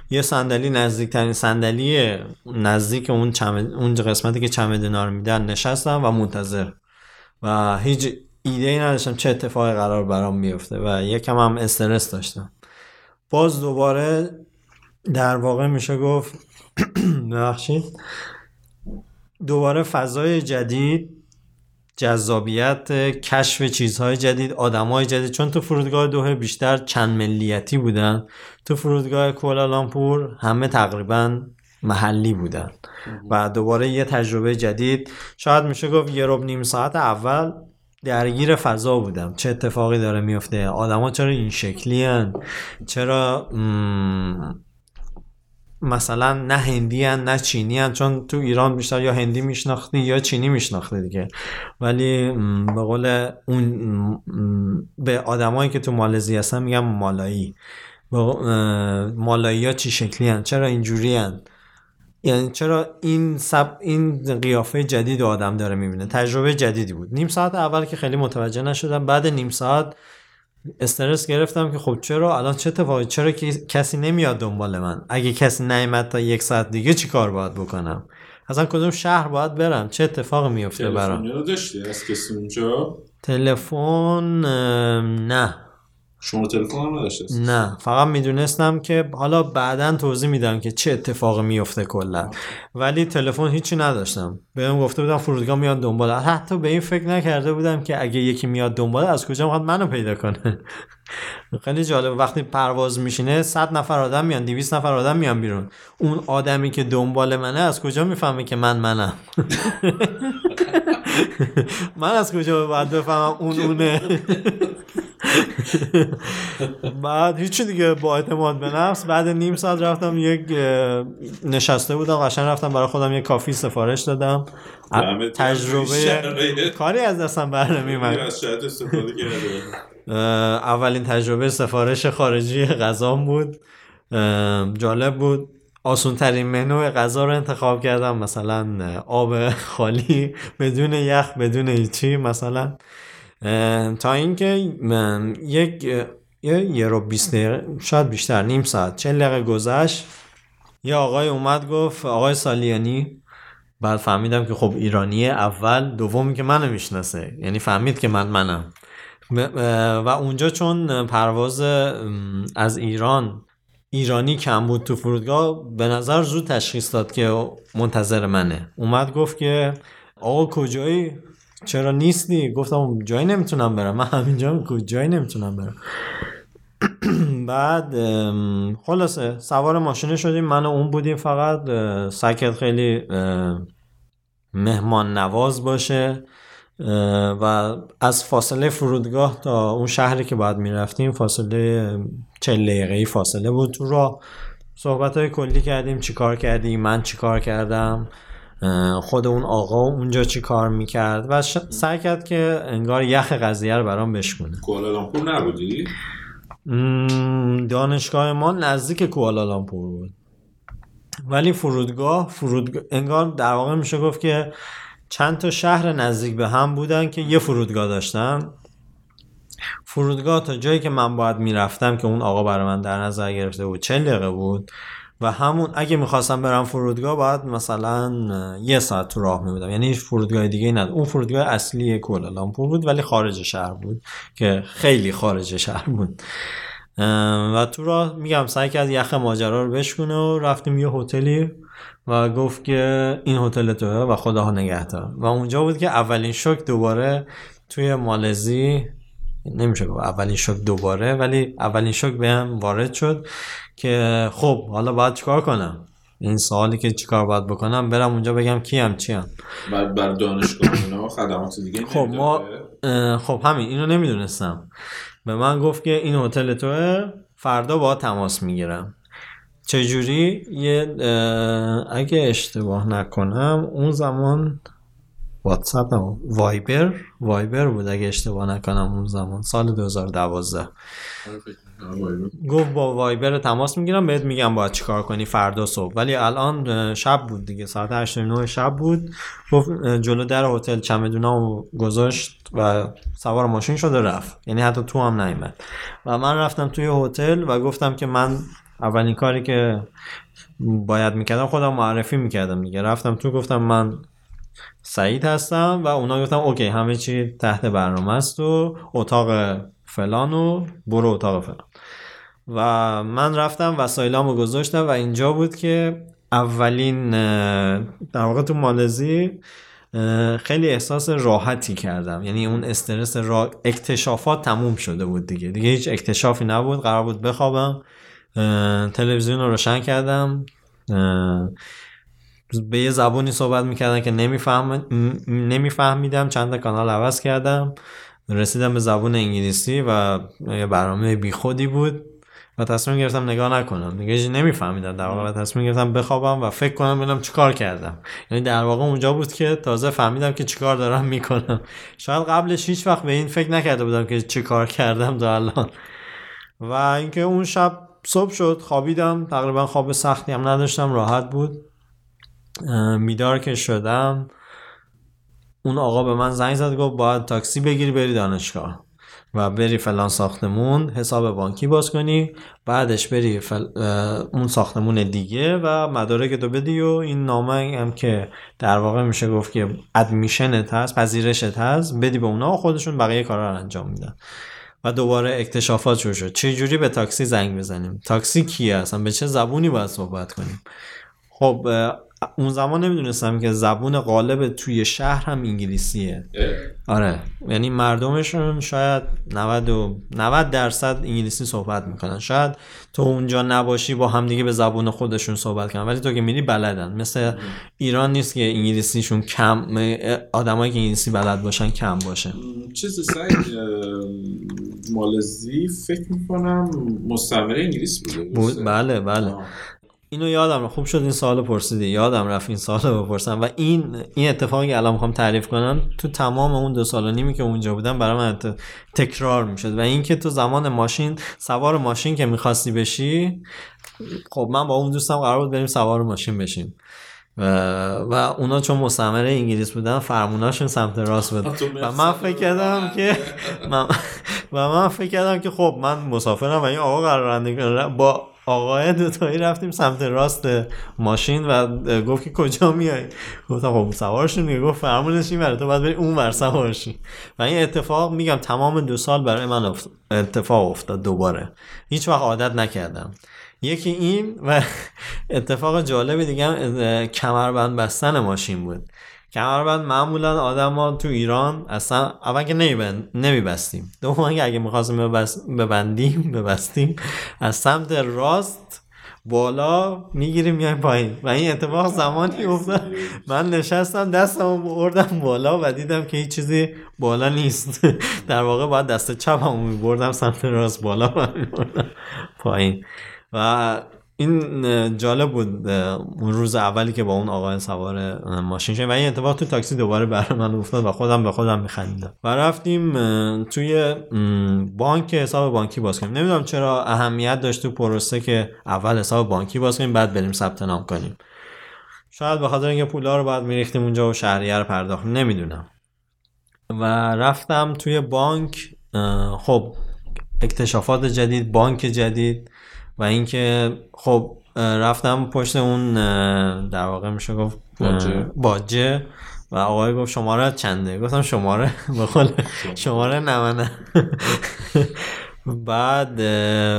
یه صندلی نزدیکترین صندلی نزدیک اون چمد... اون قسمتی که چمدونا رو میدن نشستم و منتظر. و هیچ ایده ای نداشتم چه اتفاقی قرار برام میفته و یکم هم استرس داشتم. باز دوباره در واقع میشه گفت ببخشید. دوباره فضای جدید جذابیت کشف چیزهای جدید آدمای جدید. چون تو فرودگاه دوه بیشتر چند ملیتی بودن. تو فرودگاه کولالامپور همه تقریبا محلی بودن. و دوباره یه تجربه جدید. شاید میشه گفت یه رب نیم ساعت اول درگیر فضا بودم. چه اتفاقی داره میفته؟ آدما چرا این شکلی هن؟ چرا مثلا نه هندی هن نه چینی هن چون تو ایران بیشتر یا هندی میشناختی یا چینی میشناختی دیگه. ولی به قول اون به آدمایی که تو مالزی هستن میگم مالایی. مالایی ها چی شکلی هن؟ چرا اینجوری هن؟ یعنی چرا این سب این قیافه جدید آدم داره می‌بینه؟ تجربه جدیدی بود. نیم ساعت اول که خیلی متوجه نشدم بعد نیم ساعت استرس گرفتم که خب چرا؟ الان چه اتفاقی؟ چرا کسی نمیاد دنبال من؟ اگه کسی نیامد تا یک ساعت دیگه چی کار باید بکنم؟ اصلا کدوم شهر باید برم؟ چه اتفاقی میفته برام؟ تلفن داشتی از کسی اونجا؟ تلفن نه. شما تلفن هم نه فقط می‌دونستم که حالا بعدا توضیح میدم که چه اتفاقی میفته کلا. ولی تلفن هیچی نداشتم. بهم گفته بودم فرودگاه میاد دنبال. حتی به این فکر نکرده بودم که اگه یکی میاد دنبال از کجا می‌خواد منو پیدا کنه؟ خیلی جالب. وقتی پرواز میشینه 100 نفر آدم میان 200 نفر آدم میان بیرون. اون آدمی که دنبال منه از کجا می‌فهمه که من منم؟ من از کجا باید بفهمم اون اونه؟ بعد هیچی دیگه با اعتماد به نفس. بعد نیم ساعت رفتم یک نشسته بودم قشنگ رفتم برای خودم یک کافی سفارش دادم. تجربه کاری از دستم بر نمیومد اولین تجربه سفارش خارجی غذام بود. جالب بود. آسون ترین منو غذا رو انتخاب کردم مثلا آب خالی بدون یخ بدون هیچی مثلا. تا اینکه من یک یه رو بیست دقیقه شاید بیشتر نیم ساعت چه دقیقه گذشت. یه آقای اومد گفت آقای سالیانی بعد فهمیدم که خب ایرانی اول. دومی که منو می‌شناسه یعنی فهمید که من منم. و اونجا چون پرواز از ایران ایرانی کم بود تو فرودگاه به نظر زود تشخیص داد که منتظر منه. اومد گفت که آقا کجایی؟ چرا نیستی؟ گفتم جایی نمی‌تونم برم. من همینجا جایی نمی‌تونم برم. بعد خلاصه سوار ماشینه شدیم. من و اون بودیم فقط. سکت خیلی مهمان نواز باشه. و از فاصله فرودگاه تا اون شهری که باید می‌رفتیم فاصله چه دقیقه فاصله بود تو را صحبت های کلی کردیم. چیکار کردیم من چیکار کردم؟ خود اون آقا اونجا چی کار می‌کرد و ش... سعی کرد که انگار یخ قضیه رو برام بشکونه. کوالالامپور نبودی؟ دانشگاه ما نزدیک کوالالامپور بود. ولی فرودگاه فرودگاه انگار در واقع میشه گفت که چند تا شهر نزدیک به هم بودن که یه فرودگاه داشتن. فرودگاه تا جایی که من باید می‌رفتم که اون آقا برای من در نظر گرفته بود چه دقیقه بود. و همون اگه می‌خواستم برم فرودگاه باید مثلا یه ساعت تو راه میبودم. یعنی هیچ فرودگاه دیگه نه اون فرودگاه اصلی کولالامپور بود ولی خارج شهر بود که خیلی خارج شهر بود. و تو راه میگم سعی کرد یخ ماجرا رو بشکنه و رفتیم یه هتلی و گفت که این هتل توه و خداها نگهدار. و اونجا بود که اولین شک دوباره توی مالزی نمیشه گفت اولین شک دوباره ولی اولین شک به هم وارد شد که خب حالا باید چیکار کنم؟ این سوالی که چیکار باید بکنم برم اونجا بگم کیم چیم؟ بر, بر دانشگاه خدمات دیگه خب ما خب همین اینو نمی‌دونستم. به من گفت که این هتل توه فردا با تماس می‌گیرم. چجوری؟ یه اگه اشتباه نکنم اون زمان واتساپ هم. وایبر وایبر بود اگه اشتباه نکنم اون زمان. سال 2012 گفت با وایبر تماس می‌گیرم بهت میگم باید چیکار کنی فردا صبح. ولی الان شب بود دیگه. ساعت 8 شب بود. گفت جلو در هتل چمدونامو گذاشت و سوار ماشین شد و رفت. یعنی حتی تو هم نیومد. و من رفتم توی هتل و گفتم که من اولین کاری که باید می‌کردم خودم معرفی می‌کردم دیگه. رفتم تو گفتم من سعید هستم و اونا گفتم اوکی همه چی تحت برنامه است و اتاق فلان و برو اتاق فلان. و من رفتم وسایلامو گذاشتم و اینجا بود که اولین در واقع تو مالزی خیلی احساس راحتی کردم. یعنی اون استرس را اکتشافات تموم شده بود دیگه. دیگه هیچ اکتشافی نبود. قرار بود بخوابم. تلویزیون رو روشن کردم. به یه زبونی صحبت می‌کردن که نمیفهم نمیفهمیدم. چند کانال عوض کردم. رسیدم به زبون انگلیسی و یه برنامه بیخودی بود و تصمیم گرفتم نگاه نکنم. دیگه نمیفهمیدم. در واقع تصمیم گرفتم بخوابم و فکر کنم ببینم چیکار کردم. یعنی در واقع اونجا بود که تازه فهمیدم که چیکار دارم می‌کنم. شاید قبلش هیچ وقت به این فکر نکرده بودم که چیکار کردم تا الان. و اینکه اون شب صبح شد خوابیدم. تقریبا خواب سختی هم نداشتم راحت بود. میدار که شدم اون آقا به من زنگ زد گفت باید تاکسی بگیری بری دانشگاه. و بری فلان ساختمون حساب بانکی باز کنی بعدش بری فل... اون ساختمون دیگه و مدارک تو بدی و این نامه هم که در واقع میشه گفت که ادمیشنت هست پذیرشت هست بدی به اونا خودشون بقیه کارا رو انجام میدن. و دوباره اکتشافات شروع شد. چه جوری به تاکسی زنگ بزنیم؟ تاکسی کیه اصلا؟ به چه زبونی باید صحبت کنیم؟ خب اون زمان نمی‌دونستم که زبون غالب توی شهر هم انگلیسیه. آره. یعنی مردمشون شاید 90 و 90 درصد انگلیسی صحبت می‌کنن. شاید تو اونجا نباشی با همدیگه به زبون خودشون صحبت کنن. ولی تو که میری بلدن. مثل ایران نیست که انگلیسیشون کم آدمایی که انگلیسی بلد باشن کم باشه. چیز سعید مالزی فکر می‌کنم مستعمره انگلیس بوده. بود. بله بله. اینو یادم خوب شد این سوال پرسیدی. یادم رفت این سوال رو بپرسم. و این این اتفاقی که الان می‌خوام تعریف کنم تو تمام اون دو سال و نیمی که اونجا بودم برای من تکرار می‌شد. و اینکه تو زمان ماشین سوار ماشین که می‌خواستی بشی خب من با اون دوستم قرار بود بریم سوار ماشین بشیم. و, و اونا چون مستعمره انگلیس بودن فرموناشون سمت راست بود. و من فکر کردم که من و من فکر کردم که خب من مسافرم و این آقا قرار با آقای دوتایی رفتیم سمت راست ماشین و گفت که کجا میای؟ گفتم خب سوارشون گفت فرمونش این تو باید بری اون ور سوارشی. و این اتفاق میگم تمام دو سال برای من اتفاق افتاد دوباره. هیچ وقت عادت نکردم. یکی این و اتفاق جالب دیگه کمربند بستن ماشین بود. کمربند معمولا آدما تو ایران اصلا اول که نمیبستیم. دوم که اگه می‌خواستیم ببندیم ببستیم از سمت راست بالا می‌گیریم میایم پایین. و این اتفاق زمانی افتاد. من نشستم دستم بردم بالا و دیدم که هیچ چیزی بالا نیست. در واقع باید دست چپم میبردم سمت راست بالا و پایین. و این جالب بود اون روز اولی که با اون آقای سوار ماشین شدیم و این اتفاق تو تاکسی دوباره برای من افتاد و خودم به خودم میخندیدم. و رفتیم توی بانک حساب بانکی باز کنیم. نمی‌دونم چرا اهمیت داشت تو پروسه که اول حساب بانکی باز کنیم بعد بریم ثبت نام کنیم. شاید به خاطر اینکه پولا رو بعد میریختیم اونجا و شهریه رو پرداخت نمی‌دونم. و رفتم توی بانک خب اکتشافات جدید بانک جدید. و اینکه خب رفتم پشت اون در واقع میشه گفت باجه. و آقای گفت شماره چنده؟ گفتم شماره؟ بخول شماره. نه. بعد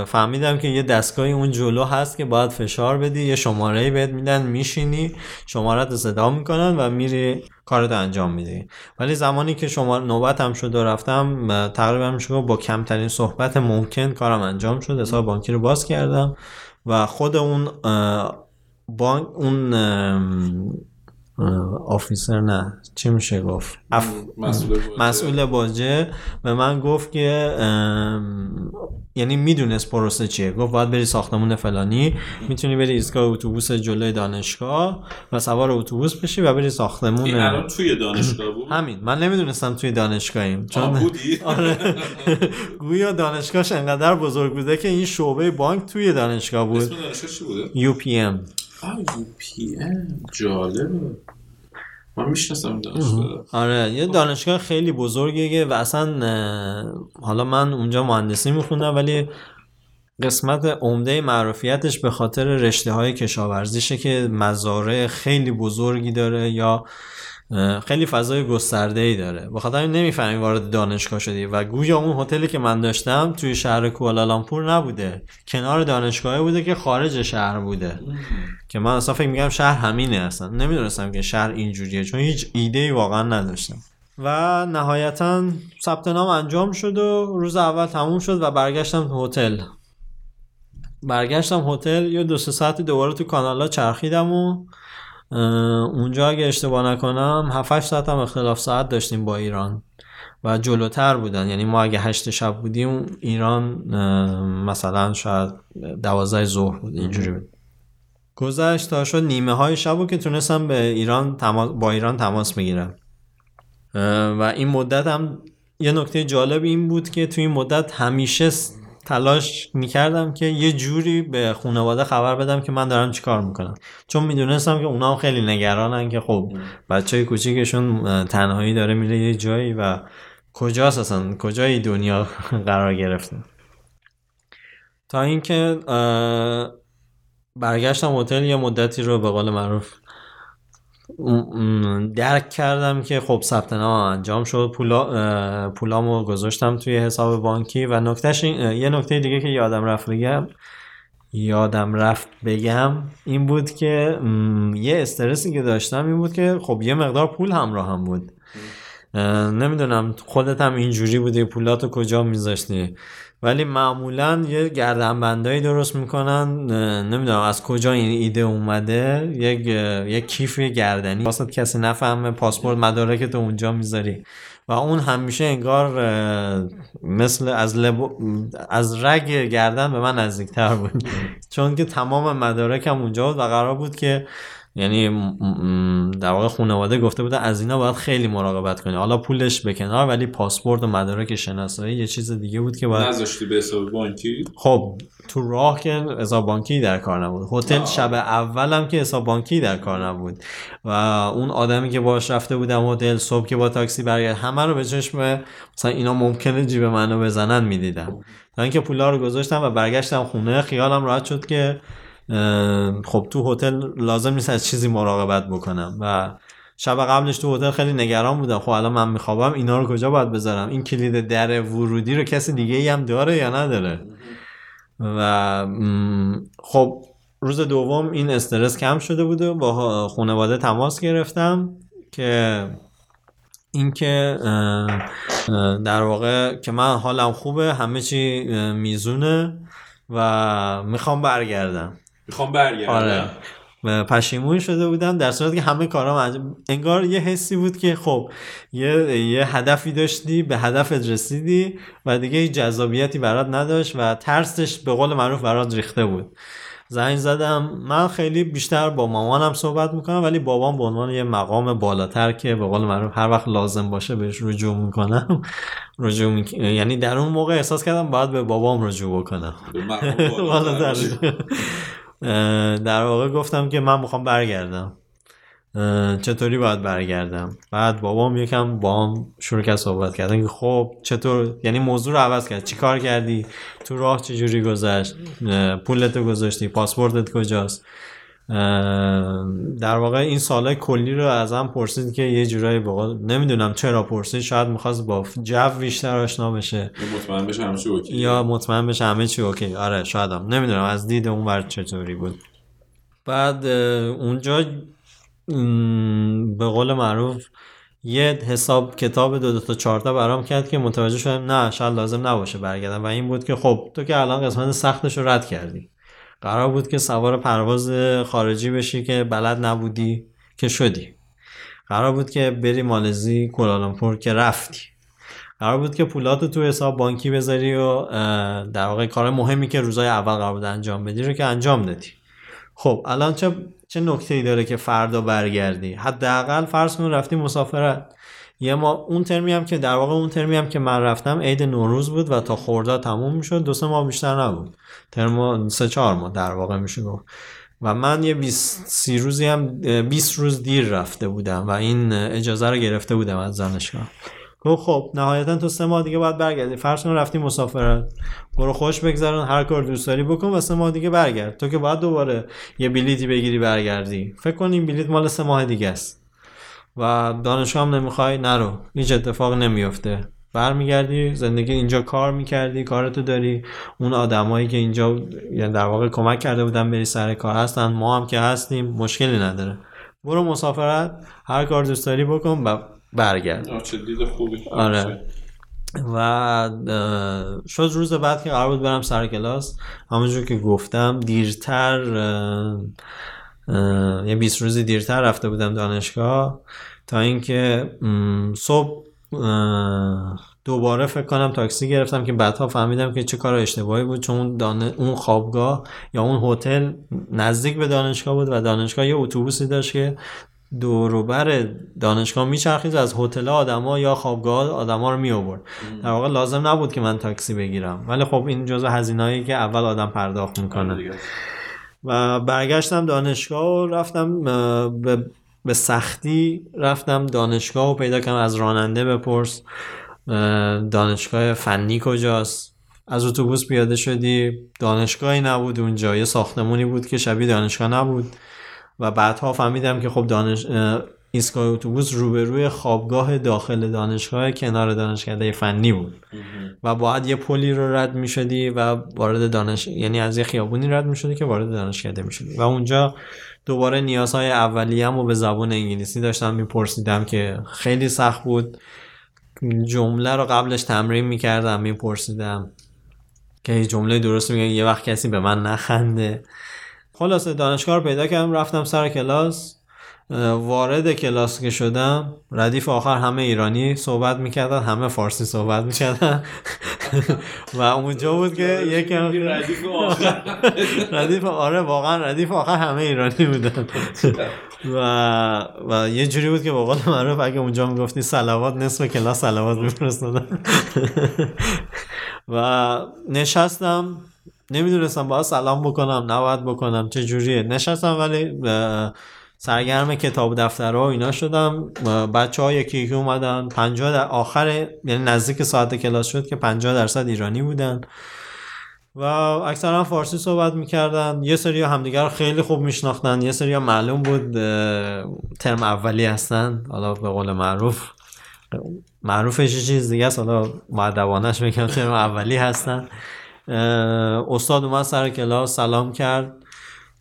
فهمیدم که یه دستگاهی اون جلو هست که باید فشار بدی. یه شماره بهت میدن میشینی شماره رو صدا می‌کنن و میری کارت انجام میدی. ولی زمانی که شما نوبت هم شد و رفتم تقریبا میشه با کمترین صحبت ممکن کارم انجام شد. حساب بانکی رو باز کردم و خود اون بانک اون آفیسر نه. چی میشه گفت؟ اف... مسئول باجه به من گفت که یعنی می‌دونست پروسه چیه. گفت باید بری ساختمون فلانی. می‌تونی بری ایستگاه اتوبوس جلوی دانشگاه و سوار اتوبوس بشی و بری ساختمون. این الان توی دانشگاه بود؟ همین. من نمی‌دونستم توی دانشگاهیم. چون بودی؟ آره. گویا دانشگاهش انقدر بزرگ بوده که این شعبه بانک توی دانشگاه بود. اسم دانشگاه چی بوده؟ یو پی ام. پی جالبه. من می‌شناسم دانشگاه. آره یه دانشگاه خیلی بزرگیه و اصلا حالا من اونجا مهندسی میخوندم ولی قسمت عمده معروفیتش به خاطر رشته های کشاورزیشه که مزارع خیلی بزرگی داره یا خیلی فضای گسترده ای داره بخاطر این نمی‌فهمی وارد دانشگاه شدی و گویا اون هتلی که من داشتم توی شهر کوالالامپور نبوده. کنار دانشگاه بوده که خارج شهر بوده. که من اصلا فکر میگم شهر همینه اصلا. نمی‌دونستم که شهر اینجوریه چون هیچ ایده ای واقعا نداشتم. و نهایتا ثبت نام انجام شد و روز اول تموم شد و برگشتم هتل. برگشتم هتل یه دو سه ساعتی دوباره تو کانالا چرخیدم و اونجا اگه اشتباه نکنم 7 ساعت هم اختلاف ساعت داشتیم با ایران و جلوتر بودن. یعنی ما اگه هشت شب بودیم ایران مثلا شاید دوازده ظهر بود اینجوری بود. گذشت تا شد نیمه های شب که تونستم به ایران با ایران تماس بگیرم. و این مدت هم یه نکته جالب این بود که توی این مدت همیشه تلاش می‌کردم که یه جوری به خانواده خبر بدم که من دارم چیکار می‌کنم. چون می‌دونستم که اونا هم خیلی نگرانن که خب بچه کوچیکشون تنهایی داره میره یه جایی و کجاست اصلا؟ کجای دنیا قرار گرفته؟ تا اینکه برگشتم هتل یه مدتی رو به قول معروف درک کردم که خب ثبت نام انجام شد. پولا پولامو گذاشتم توی حساب بانکی و نکتهش یه نکته دیگه که یادم رفت بگم یادم رفت بگم این بود که یه استرسی که داشتم این بود که خب یه مقدار پول همراه هم بود نمی‌دونم خودت هم اینجوری بودی پولاتو کجا میذاشتی؟ ولی معمولا یه گردنبندایی درست می‌کنن نمی‌دونم از کجا این ایده اومده. یک یک کیف گردنی. واسه کسی نفهمه پاسپورت مدارک تو اونجا می‌ذاری. و اون همیشه انگار مثل از از رگ گردن به من نزدیکتر بود. چون که تمام مدارکم اونجا بود و قرار بود که یعنی در واقع خانواده گفته بوده از اینا باید خیلی مراقبت کنی. حالا پولش به کنار ولی پاسپورت و مدارک شناسایی یه چیز دیگه بود که باید نذاشتی به حساب بانکی؟ خب تو راه که حساب بانکی در کار نبود. هتل شب اولم که حساب بانکی در کار نبود. و اون آدمی که باش رفته بودم هتل صبح که با تاکسی برگرد همه رو به چشم مثلا اینا ممکنه جیب منو بزنن می‌دیدم. تا اینکه پولا رو گذاشتم و برگشتم خونه خیالم راحت شد که خب تو هتل لازم نیست از چیزی مراقبت بکنم و شب قبلش تو هتل خیلی نگران بودم. خب الان من میخوابم اینا رو کجا باید بذارم؟ این کلید در ورودی رو کسی دیگه ای هم داره یا نداره؟ و خب روز دوم این استرس کم شده بوده با خانواده تماس گرفتم که اینکه در واقع که من حالم خوبه همه چی میزونه و می‌خوام برگردم. می‌خوام برگردم. آره. پشیمون شده بودم در صورتی که همه کارام انگار یه حسی بود که خب یه, یه هدفی داشتی به هدفت رسیدی و دیگه جذابیتی برات نداشت و ترسش به قول معروف برات ریخته بود. زنگ زدم من خیلی بیشتر با مامانم صحبت می‌کنم ولی بابام به عنوان یه مقام بالاتر که به قول معروف هر وقت لازم باشه بهش رجوع می‌کنم. رجوع می... یعنی در اون موقع احساس کردم باید به بابام رجوع بکنم. در واقع گفتم که من می‌خوام برگردم. چطوری باید برگردم؟ بعد بابام یکم با هم شروع کرد صحبت کردن که خب چطور؟ یعنی موضوع رو عوض کرد. چی کار کردی؟ تو راه چجوری گذشت؟ اه، پولتو گذاشتی؟ پاسپورتت کجاست؟ در واقع این سوال‌های کلی رو ازم پرسید که یه جورایی بقول نمی‌دونم چرا پرسید. شاید می‌خواست با جو بیشتر آشنا بشه. مطمئن بشه همه چی OK. یا مطمئن بشه همه چی OK. آره شاید هم. نمی‌دونم از دید اون ور چطوری بود. بعد اونجا به قول معروف یه حساب کتاب دو دو تا چهار تا برام کرد که متوجه شدم نه شاید لازم نباشه برگردم. و این بود که خب تو که الان قسمت سختش رو رد کردی. قرار بود که سوار پرواز خارجی بشی که بلد نبودی که شدی. قرار بود که بری مالزی کوالالامپور که رفتی. قرار بود که پولاتو تو حساب بانکی بذاری و در واقع کار مهمی که روزای اول قرار بود انجام بدی رو که انجام دادی. خب الان چه چه نکته ای داره که فردا برگردی؟ حداقل فرض کن رفتی مسافرت. یه ما اون ترمی هم که در واقع اون ترمی هم که من رفتم عید نوروز بود و تا خرداد تموم می‌شد. دو سه ماه بیشتر نبود. ترم سه چهار ماه در واقع میشه و من یه 20 سی روزی هم 20 روز دیر رفته بودم و این اجازه رو گرفته بودم از دانشگاه. گفت خب نهایتا تو سه ماه دیگه باید برگردی. فرض کن رفتی مسافرت. برو خوش بگذرون هر کار دوست داری بکن و سه ماه دیگه برگرد. تو که باید دوباره یه بلیتی بگیری برگردی. فکر کن این بلیت مال سه ماه دیگه است. و دانشگاه هم نمی‌خوای؟ نرو. هیچ اتفاق نمیفته برمیگردی زندگی اینجا کار می‌کردی کارتو داری. اون آدمایی که اینجا یعنی در واقع کمک کرده بودن بری سر کار هستن. ما هم که هستیم مشکلی نداره. برو مسافرت هر کار دوست داری بکن و برگرد. خوبی. آره. و شد روز بعد که قرار بود برم سر کلاس. همونجور که گفتم دیرتر یه 20 روزی دیرتر رفته بودم دانشگاه تا اینکه صبح دوباره فکر کنم تاکسی گرفتم که بعدها فهمیدم که چه کار اشتباهی بود چون اون دانه- اون خوابگاه یا اون هتل نزدیک به دانشگاه بود و دانشگاه یه اتوبوسی داشت که دوروبر دانشگاه میچرخید از هتل آدما یا خوابگاه آدما رو می آورد در واقع لازم نبود که من تاکسی بگیرم. ولی خب این جزء هزینه‌ای که اول آدم پرداخت می‌کنه. دیگه. و برگشتم دانشگاه و رفتم به, به سختی رفتم دانشگاه و پیدا کردم از راننده بپرس اه، دانشگاه فنی کجاست؟ از اتوبوس پیاده شدی دانشگاهی نبود اونجا یه ساختمونی بود که شبیه دانشگاه نبود. و بعدها فهمیدم که خب دانش اه، ایستگاه اتوبوس روبروی خوابگاه داخل دانشگاه کنار دانشکده فنی بود. و باید یه پلی رو رد می شدی و وارد دانش یعنی از یه خیابونی رد می شدی که وارد دانشکده می شدی و اونجا دوباره نیازهای اولیه‌مو رو به زبان انگلیسی داشتم میپرسیدم که خیلی سخت بود. جمله رو قبلش تمرین می‌کردم میپرسیدم که جمله درست میگن یه وقت کسی به من نخنده. خلاصه دانشگاه رو پیدا کردم رفتم سر کلاس. وارد کلاس که شدم ردیف آخر همه ایرانی صحبت می‌کردن همه فارسی صحبت می‌کردن. و اونجا بود که یکم ردیف آخر. ردیف آره واقعا ردیف آخر همه ایرانی بودن. و و یه جوری بود که به قول معروف اگه اونجا می‌گفتی سلوات نصف کلاس سلوات میفرستادن. و نشستم. نمی‌دونستم باید سلام بکنم نباید بکنم چه جوریه. نشستم ولی سرگرم کتاب دفترها و اینا شدم. بچه ها یکی یکی اومدن. 50 در آخر یعنی نزدیک ساعت کلاس شد که 50 درصد ایرانی بودن. و اکثرا فارسی صحبت می‌کردن. یه سری همدیگر خیلی خوب میشناختن. یه سری معلوم بود ترم اولی هستن. حالا به قول معروف. معروفش چیز دیگه است. حالا معدبانش میگم ترم اولی هستن. استاد اومد سر کلاس سلام کرد.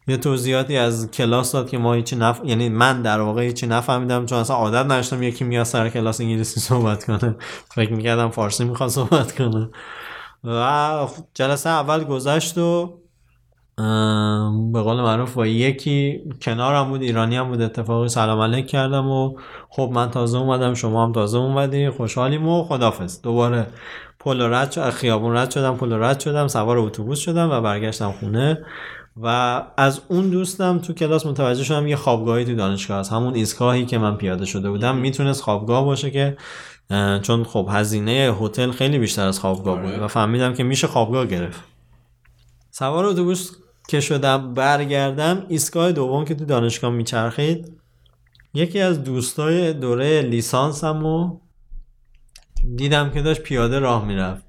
یه توضیحاتی از کلاس داد که ما هیچی نف... یعنی من در واقع هیچی نفهمیدم چون اصلا عادت نداشتم یکی میاد سر کلاس انگلیسی صحبت کنه. فکر می‌کردم فارسی می‌خواد صحبت کنه. و جلسه اول گذشت و به قول معروف با یکی کنارم بود ایرانی هم بود اتفاقی سلام علیک کردم و خب من تازه اومدم شما هم تازه اومدی خوشحالیم و خدافز دوباره پل رد خیابون رد شدم پل رد شدم سوار اتوبوس شدم و برگشتم خونه. و از اون دوستم تو کلاس متوجه شدم یه خوابگاهی تو دانشگاه هست. همون ایستگاهی که من پیاده شده بودم می‌تونست خوابگاه باشه که چون خب هزینه هتل خیلی بیشتر از خوابگاه بود آره. و فهمیدم که میشه خوابگاه گرفت. سوار اتوبوس که شدم برگردم ایستگاه دوم که تو دانشگاه میچرخید یکی از دوستای دوره لیسانسم و دیدم که داشت پیاده راه می‌رفت.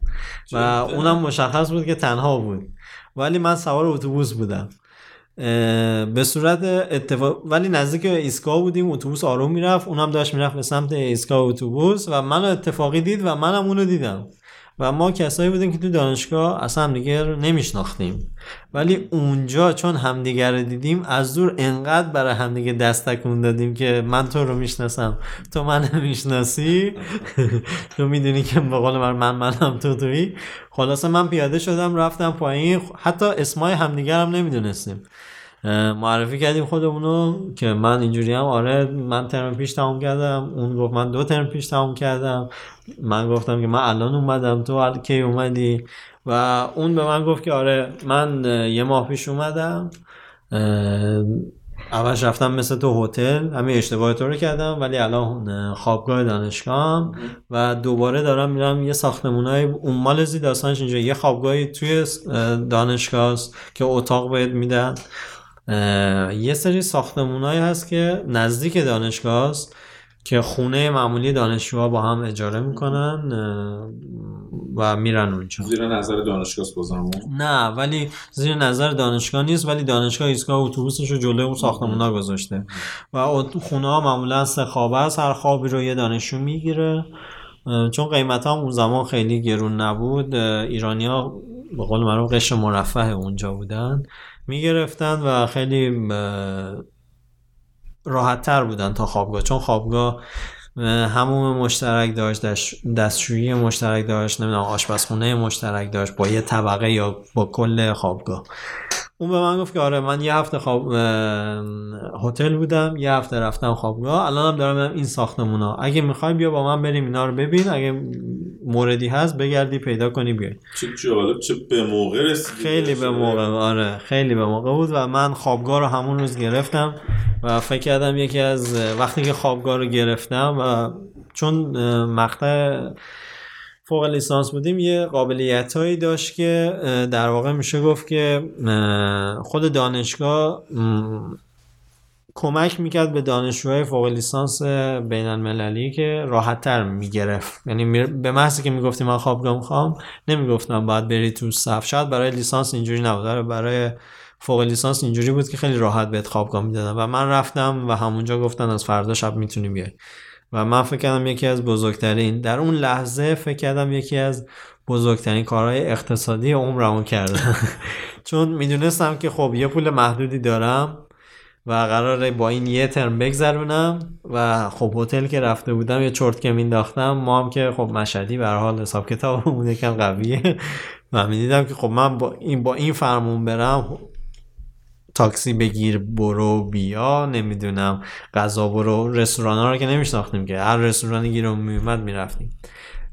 و اونم مشخص بود که تنها بود. ولی من سوار اتوبوس بودم. به صورت اتفاق ولی نزدیک ایستگاه بودیم اتوبوس آروم می‌رفت اونم داشت می‌رفت به سمت ایستگاه اتوبوس و منو اتفاقی دید و منم اونو دیدم. و ما کسایی بودیم که تو دانشگاه اصلا همدیگه رو نمیشناختیم. ولی اونجا چون همدیگه رو دیدیم از دور انقدر برای همدیگه دست تکون دادیم که من تو رو می‌شناسم تو من می‌شناسی تو می‌دونی که به قول من من منم تو تویی خلاصه من پیاده شدم رفتم پایین. حتی اسمای همدیگه هم نمی‌دونستیم. معرفی کردیم خودمونو که من اینجوری هم آره من ترم پیش تموم کردم اون گفت من دو ترم پیش تموم کردم. من گفتم که من الان اومدم تو کی اومدی؟ و اون به من گفت که آره من یه ماه پیش اومدم اه، اولش رفتم مثل تو هتل همین اشتباه تو رو کردم ولی الان اه، خوابگاه دانشگاه و دوباره دارم میرم یه ساختمونای اون مال داستانش اینجا یه خوابگاهی توی اه، دانشگاه است که اتاق بهت میدن. یه سری ساختمونایی هست که نزدیک دانشگاه است که خونه معمولی دانشجوها با هم اجاره می‌کنن و میرن اونجا. زیر نظر دانشگاه بازمون نه ولی زیر نظر دانشگاه نیست ولی دانشگاه ایستگاه اتوبوسش رو جلوی اون ساختمونا گذاشته. و خونه ها معمولا سه خوابه است هر خوابی رو یه دانشجو می‌گیره. چون قیمت هم اون زمان خیلی گرون نبود ایرانی ها به قول معروف قشر مرفه اونجا بودن. می‌گرفتن و خیلی راحت تر بودن تا خوابگاه. چون خوابگاه هموم مشترک داشت دستشویی مشترک داشت نمی‌دونم آشپزخونه مشترک داشت با یه طبقه یا با کل خوابگاه. اون به من گفت که آره من یه هفته خواب هتل بودم یه هفته رفتم خوابگاه. الانم دارم این ساختمونا. اگه می‌خوای بیا با من بریم اینا رو ببین. اگه موردی هست بگردی پیدا کنی بیای. چه جالب چه به موقع رسیدی خیلی به موقع آره خیلی به موقع بود و من خوابگاه رو همون روز گرفتم و فکر کردم یکی از وقتی که خوابگاه رو گرفتم و چون مقطع فوق لیسانس بودیم یه قابلیت هایی داشت که در واقع میشه گفت که خود دانشگاه کمک می‌کرد به دانشجوهای فوق لیسانس بین المللی که راحت تر می‌گرفت. یعنی به محضی که می‌گفتی من خوابگاه می‌خوام نمی‌گفتم باید بری تو صف. شاید برای لیسانس اینجوری نبود. آره، برای فوق لیسانس اینجوری بود که خیلی راحت بهت خوابگاه می‌دادن. و من رفتم و همونجا گفتن از فردا شب می‌تونی بیای. و من فکر کردم یکی از بزرگترین در اون لحظه فکر کردم یکی از بزرگترین کارهای اقتصادی عمرمو کردم چون می‌دونستم که خب یه پول محدودی دارم و قراره با این یه ترم بگذرونم و خب هتل که رفته بودم یه چرت که مینداختم ما هم که خب مشهدی به حال حساب کتابمون یکم قویه. و می‌دیدم که خب من با این با این فرمون برم تاکسی بگیر برو بیا نمی‌دونم. غذا برو. رستوران ها رو که نمیشناختیم که. هر رستورانی گیرم میومد می‌رفتیم.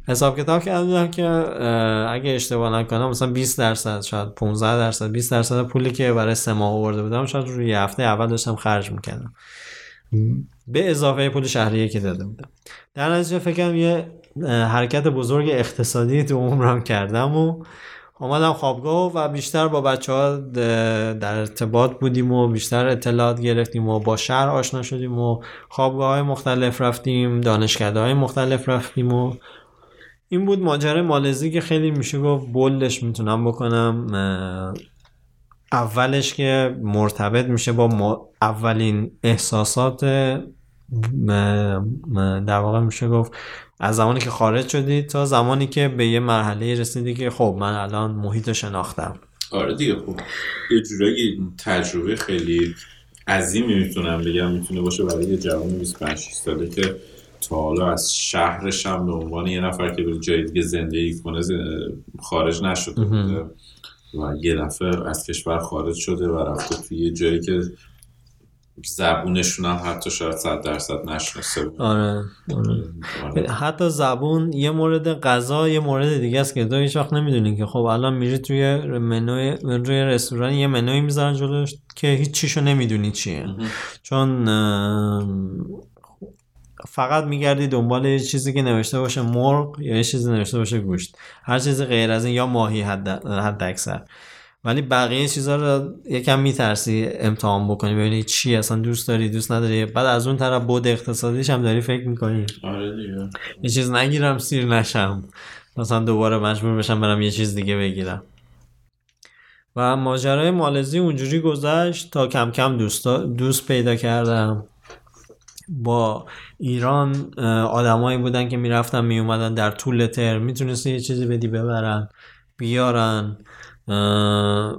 حساب کتاب کرده بودم که اگه اشتباه نکنم مثلا 20 درصد شاید 15 درصد 20 درصد پولی که برای سه ماه آورده بودم شاید روی هفته اول داشتم خرج می‌کردم. به اضافه پول شهریه که داده بودم. در نتیجه فکرم یه حرکت بزرگ اقتصادی تو عمرم کردم و آمدم خوابگاه و بیشتر با بچه ها در ارتباط بودیم و بیشتر اطلاعات گرفتیم و با شهر آشنا شدیم و خوابگاه های مختلف رفتیم دانشکده های مختلف رفتیم و این بود ماجرای مالزی که خیلی میشه گفت بولدش می‌تونم بکنم. اولش که مرتبط میشه با اولین احساسات در واقع میشه گفت از زمانی که خارج شدی تا زمانی که به یه مرحله رسیدی که خب من الان محیط شناختم. آره دیگه خب یه جورایی تجربه خیلی عظیمی می‌تونم بگم می‌تونه باشه برای یه جوان 25 6 ساله که تا حالا از شهرش هم به عنوان یه نفر که به جای دیگه زندگی کنه خارج نشده بوده و یه دفعه از کشور خارج شده و رفته توی یه جایی که زبونشون هم حتی شاید صد درصد نشناسه بود. آره, آره. آره. حتی زبون یه مورد غذا یه مورد دیگه است که تو هیچ وقت نمی‌دونی که خب الان میری توی منوی روی رستوران یه منوی می‌ذارن جلوش که هیچ چیشو نمی‌دونی چیه. چون فقط میگردی دنبال یه چیزی که نوشته باشه مرغ یا یه چیزی نوشته باشه گوشت. هر چیزی غیر از این یا ماهی حد, حد اکثر ولی بقیه چیزا رو یکم میترسی امتحان بکنی ببینی چی اصلا دوست داری دوست نداری. بعد از اون طرف بود اقتصادیش هم داری فکر می‌کنی. آره دیگه. یه چیز نگیرم سیر نشم. مثلا دوباره مجبور بشم برم یه چیز دیگه بگیرم. و ماجرای مالزی اونجوری گذشت تا کم کم دوست, دوست پیدا کردم. با ایران آدمایی بودن که می‌رفتن میومدن در طول ترم. می‌تونستی یه چیزی بدی ببرن بیارن.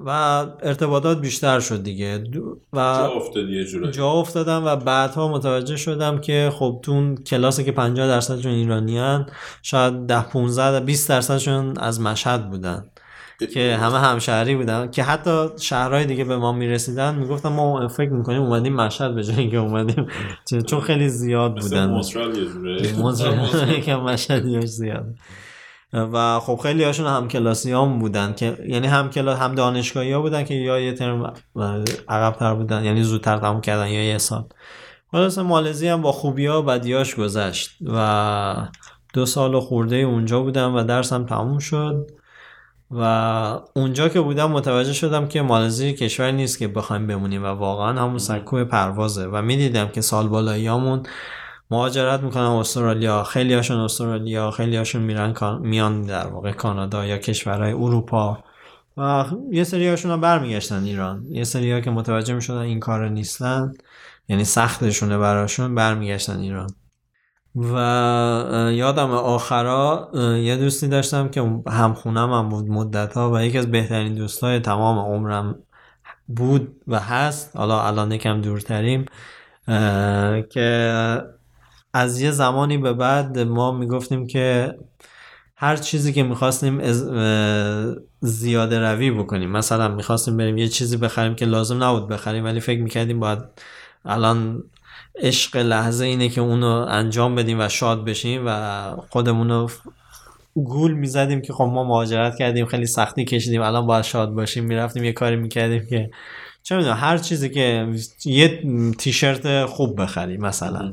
و ارتباطات بیشتر شد دیگه. و جا افتادی یه جورایی. جا افتادم و بعدها متوجه شدم که خب تو اون کلاسی که 50 درصدشون ایرانیان شاید 10 15 20 درصدشون از مشهد بودن که همه همشهری بودن که حتی شهرهای دیگه به ما می‌رسیدن می‌گفتن ما فکر می‌کنیم اومدیم مشهد به جایی که اومدیم. چون خیلی زیاد مثل بودن. مونترال یه جورایی مونترال یکم مشهدیاش زیاد. و خب خیلی هاشون هم کلاسی هم بودن که یعنی هم کلاس هم دانشگاهی ها بودن که یا یه ترم عقب تر بودن یعنی زودتر تموم کردن یا یه سال. خلاص مالزی هم با خوبی ها و بدیاش گذشت و دو سال خورده اونجا بودم و درسم تموم شد و اونجا که بودم متوجه شدم که مالزی کشور نیست که بخوایم بمونیم و واقعا همون سکوی پروازه و می‌دیدم که سال بالاییامون مهاجرت می‌کنن استرالیا. خیلی هاشون استرالیا خیلی هاشون میرن میان در واقع کانادا یا کشورهای اروپا. و یه سری هاشون برمیگشتن ایران. یه سری ها که متوجه می‌شدن این کار نیستن یعنی سختشونه براشون برمیگشتن ایران. و یادم آخرا یه دوستی داشتم که همخونم هم بود مدت ها و یکی از بهترین دوستای تمام عمرم بود و هست. حالا الان یکم دورتریم. که از یه زمانی به بعد ما می‌گفتیم که هر چیزی که می‌خواستیم زیاده روی بکنیم. مثلا می‌خواستیم بریم یه چیزی بخریم که لازم نبود بخریم ولی فکر می‌کردیم باید الان عشق لحظه اینه که اونو انجام بدیم و شاد بشیم و خودمونو گول می‌زدیم که خب ما مهاجرت کردیم خیلی سختی کشیدیم الان باید شاد باشیم. می‌رفتیم یه کاری می‌کردیم که چه می‌دونم هر چیزی که یه تیشرت خوب بخریم مثلا.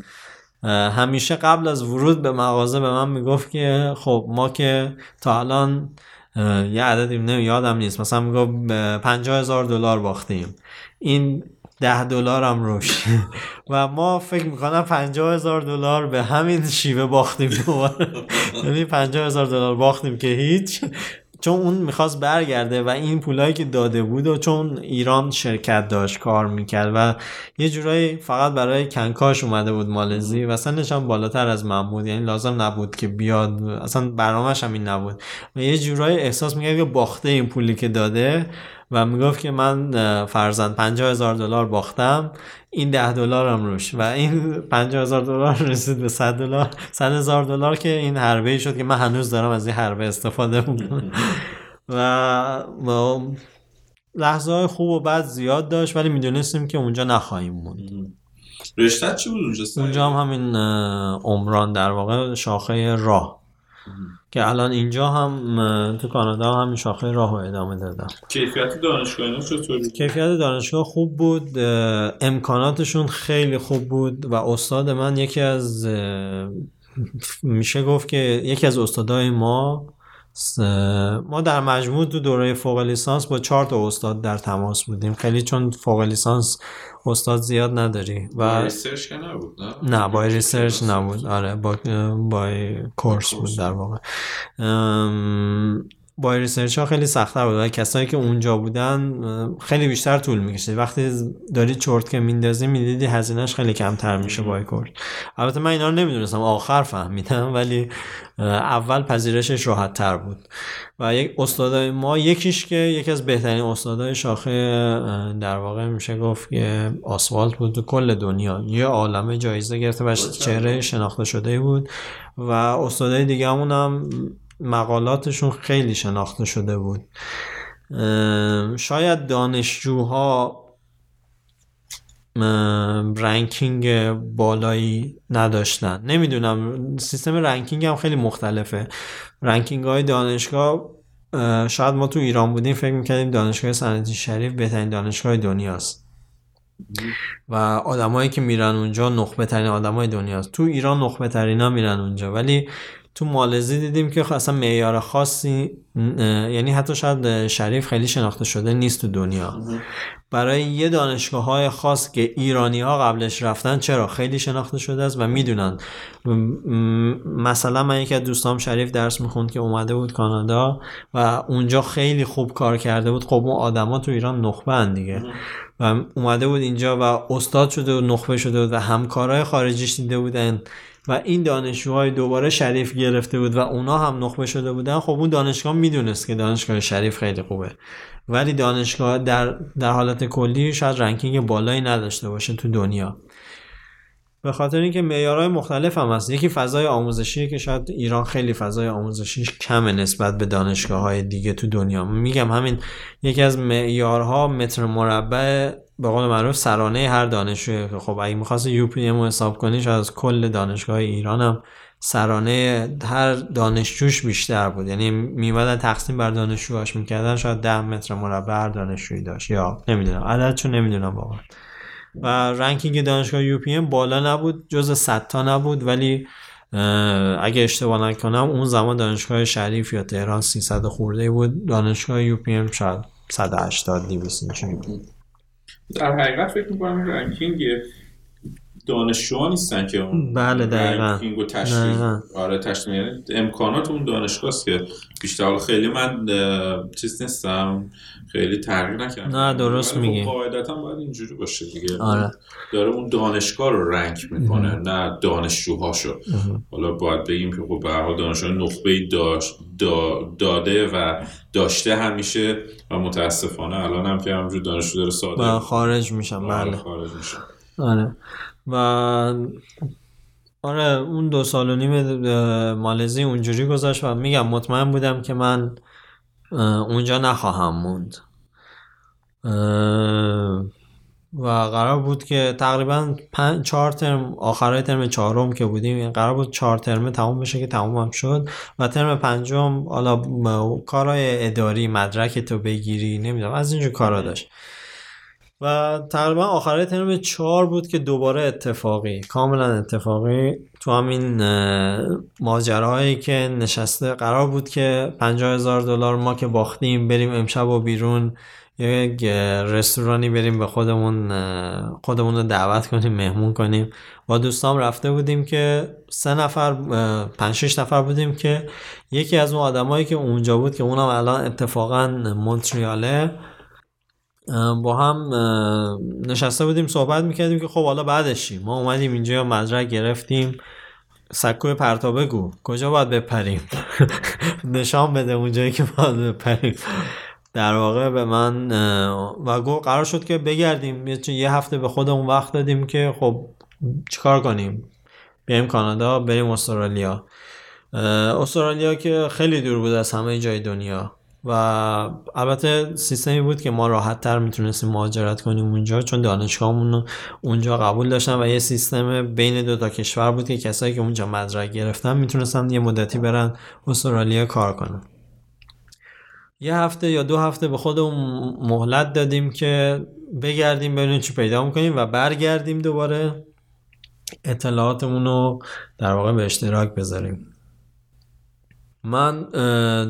همیشه قبل از ورود به مغازه به من می‌گفت که خب ما که تا الان یه عددی نه یادم نیست. مثلا می‌گفت پنجاه هزار دلار باختیم. این ده دلار هم روش و ما فکر می‌کنم پنجاه هزار دلار به همین شیوه باختیم. دوباره یعنی پنجاه هزار دلار باختیم که هیچ. چون اون می‌خواست برگرده و این پولایی که داده بود و چون ایران شرکت داشت کار می‌کرد و یه جورایی فقط برای کنکاش اومده بود مالزی و سنش هم بالاتر از من بود. یعنی لازم نبود که بیاد اصلا برنامهش هم این نبود. و یه جورایی احساس می‌کرد که باخته این پولی که داده و می‌گفت که من فرزند پنجاه هزار دلار باختم این ده دلار هم روش. و این پنجاه هزار دلار رسید به صد دلار. صد هزار دلار که این حربه شد که من هنوز دارم از این حربه استفاده می‌کنم. و لحظه های خوب و بد زیاد داشت ولی می‌دونستیم که اونجا نخواهیم موند. رشته چی بود اونجا اونجا هم همین عمران در واقع شاخه راه. که الان اینجا هم تو کانادا هم همین شاخه راه رو ادامه دادم کیفیت دانشگاه اینا چطور بود؟ کیفیت دانشگاه خوب بود امکاناتشون خیلی خوب بود و استاد من یکی از میشه گفت که یکی از استادای ما ما در مجموع تو دوره فوق لیسانس با چهار تا استاد در تماس بودیم. خیلی چون فوق لیسانس استاد زیاد نداری و research که نبود نه؟ نه by research نبود. آره by by course بود در واقع. by research ها خیلی سختتر بود. و کسایی که اونجا بودن خیلی بیشتر طول می‌کشید وقتی داری چرتکه میندازی می‌دیدی هزینهش خیلی کمتر میشه by course البته من اینا رو نمی‌دونستم. آخر فهمیدم ولی اول پذیرشش راحت تر بود. و یک استادای ما یکیش که یکی از بهترین استادای شاخه در واقع میشه گفت که آسفالت بود تو کل دنیا. یه عالمه جایزه گرفته و چهره شناخته شده بود. و استادای دیگه هم مقالاتشون خیلی شناخته شده بود. شاید دانشجوها ranking بالایی نداشتن. نمی‌دونم سیستم ranking هم خیلی مختلفه. رنکینگ های دانشگاه شاید ما تو ایران بودیم فکر می‌کردیم دانشگاه سنتی شریف بهترین دانشگاه دنیاست. و آدمایی که میرن اونجا نخبه ترین آدمای دنیاست. تو ایران نخبه ترین ها میرن اونجا. ولی تو مالزی دیدیم که اصلا معیار خاصی یعنی حتی شاید شریف خیلی شناخته شده نیست تو دنیا. برای یه دانشگاه های خاص که ایرانی ها قبلش رفتن چرا؟ خیلی شناخته شده است و می‌دونن. مثلا من یکی از دوستام شریف درس می‌خوند که اومده بود کانادا و اونجا خیلی خوب کار کرده بود. خب اون آدما تو ایران نخبه دیگه. و اومده بود اینجا و استاد شده و نخبه شده بود و همکارای خارجیش دیده بودن. و این دانشجوهای دوباره شریف گرفته بود و اونا هم نخبه شده بودن خب اون دانشگاه می‌دونست که دانشگاه شریف خیلی خوبه. ولی دانشگاه در, در حالت کلی شاید رنکینگ بالایی نداشته باشه تو دنیا. به خاطر اینکه معیارهای مختلف هم هست. یکی فضای آموزشی که شاید ایران خیلی فضای آموزشیش کمه نسبت به دانشگاه های دیگه تو دنیا. میگم همین یکی از معیارها متر مربع به قول معروف سرانه هر دانشجوی. خب اگه می‌خواست یو پی ام حساب کنی شاید از کل دانشگاه ایران هم سرانه هر دانشجوش بیشتر بود. یعنی میمدن تقسیم بر دانشجوهاش می‌کردن شاید ده متر مربع هر دانشجویی داشت. یا نمی‌دونم. عددشو نمی‌دونم واقعا. و ranking دانشگاه UPM بالا نبود جز 100 تا نبود ولی اگه اشتباه نکنم اون زمان دانشگاه شریف یا تهران 300 خورده بود. دانشگاه UPM شاید 180 200 اینجوری بود در حقیقت فکر می‌کنم ranking دانشجوها نیستن که اون بله دقیقا. و تشریح آره تشریح یعنی امکانات اون دانشگاه است که بیشتر. خیلی من چیز نیستم. خیلی تغییر نکردم. نه درست خب میگی. قاعدتا باید اینجوری باشه دیگه. آره. داره اون دانشگاه رو رنگ می‌کنه نه دانشجوهاشو. حالا باید بگیم که خب به هر حال دانشجو نخبه داشت دا داده و داشته همیشه و متاسفانه الان هم که همجور دانشجو داره ساده خارج میشم. بله. خارج میشم. آره. و آره اون دو سال و نیم مالزی اونجوری گذاشت و میگم مطمئن بودم که من اونجا نخواهم موند. و قرار بود که تقریبا پنج چهار ترم آخرای ترم چهارم که بودیم یعنی قرار بود چهار ترم تموم بشه که تموم هم شد و ترم پنجم حالا کارهای اداری مدرک تو بگیری نمی‌دونم از اینجور کارا داشت. و تقریبا آخرای ترم چهار بود که دوباره اتفاقی کاملا اتفاقی تو همین ماجراهایی که نشسته قرار بود که پنجاه هزار دلار ما که باختیم بریم امشب و بیرون یک رستورانی بریم به خودمون خودمون رو دعوت کنیم مهمون کنیم. با دوستام رفته بودیم که سه نفر پنج شش نفر بودیم که یکی از اون آدمایی که اونجا بود که اونم الان اتفاقا مونتریاله با هم نشسته بودیم صحبت می‌کردیم که خب حالا بعدش ما اومدیم اینجا مدرک گرفتیم. سکوی پرتا بگو. کجا باید بپریم؟ نشان بده اونجایی که باید بپریم. در واقع به من و قرار شد که بگردیم. یه هفته به خودمون وقت دادیم که خب چیکار کنیم؟ بیایم کانادا بریم استرالیا. استرالیا که خیلی دور بود از همه جای دنیا. و البته سیستمی بود که ما راحت تر می‌تونستیم مهاجرت کنیم اونجا چون دانشگاهمون اونجا قبول داشتن و یه سیستم بین دو تا کشور بود که کسایی که اونجا مدرک گرفتن می‌تونستن یه مدتی برن استرالیا کار کنن. یه هفته یا دو هفته به خودمون مهلت دادیم که بگردیم ببینیم چی پیدا می‌کنیم و برگردیم دوباره. اطلاعاتمون رو در واقع به اشتراک بذاریم. من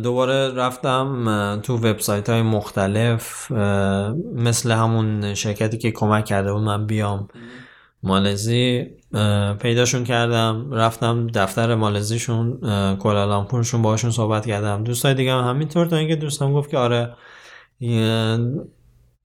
دوباره رفتم تو وبسایت های مختلف مثل همون شرکتی که کمک کرده بود من بیام مالزی پیداشون کردم رفتم دفتر مالزیشون کلالامپورشون باشون صحبت کردم. دوستای دیگه هم همینطور تا اینکه دوستم گفت که آره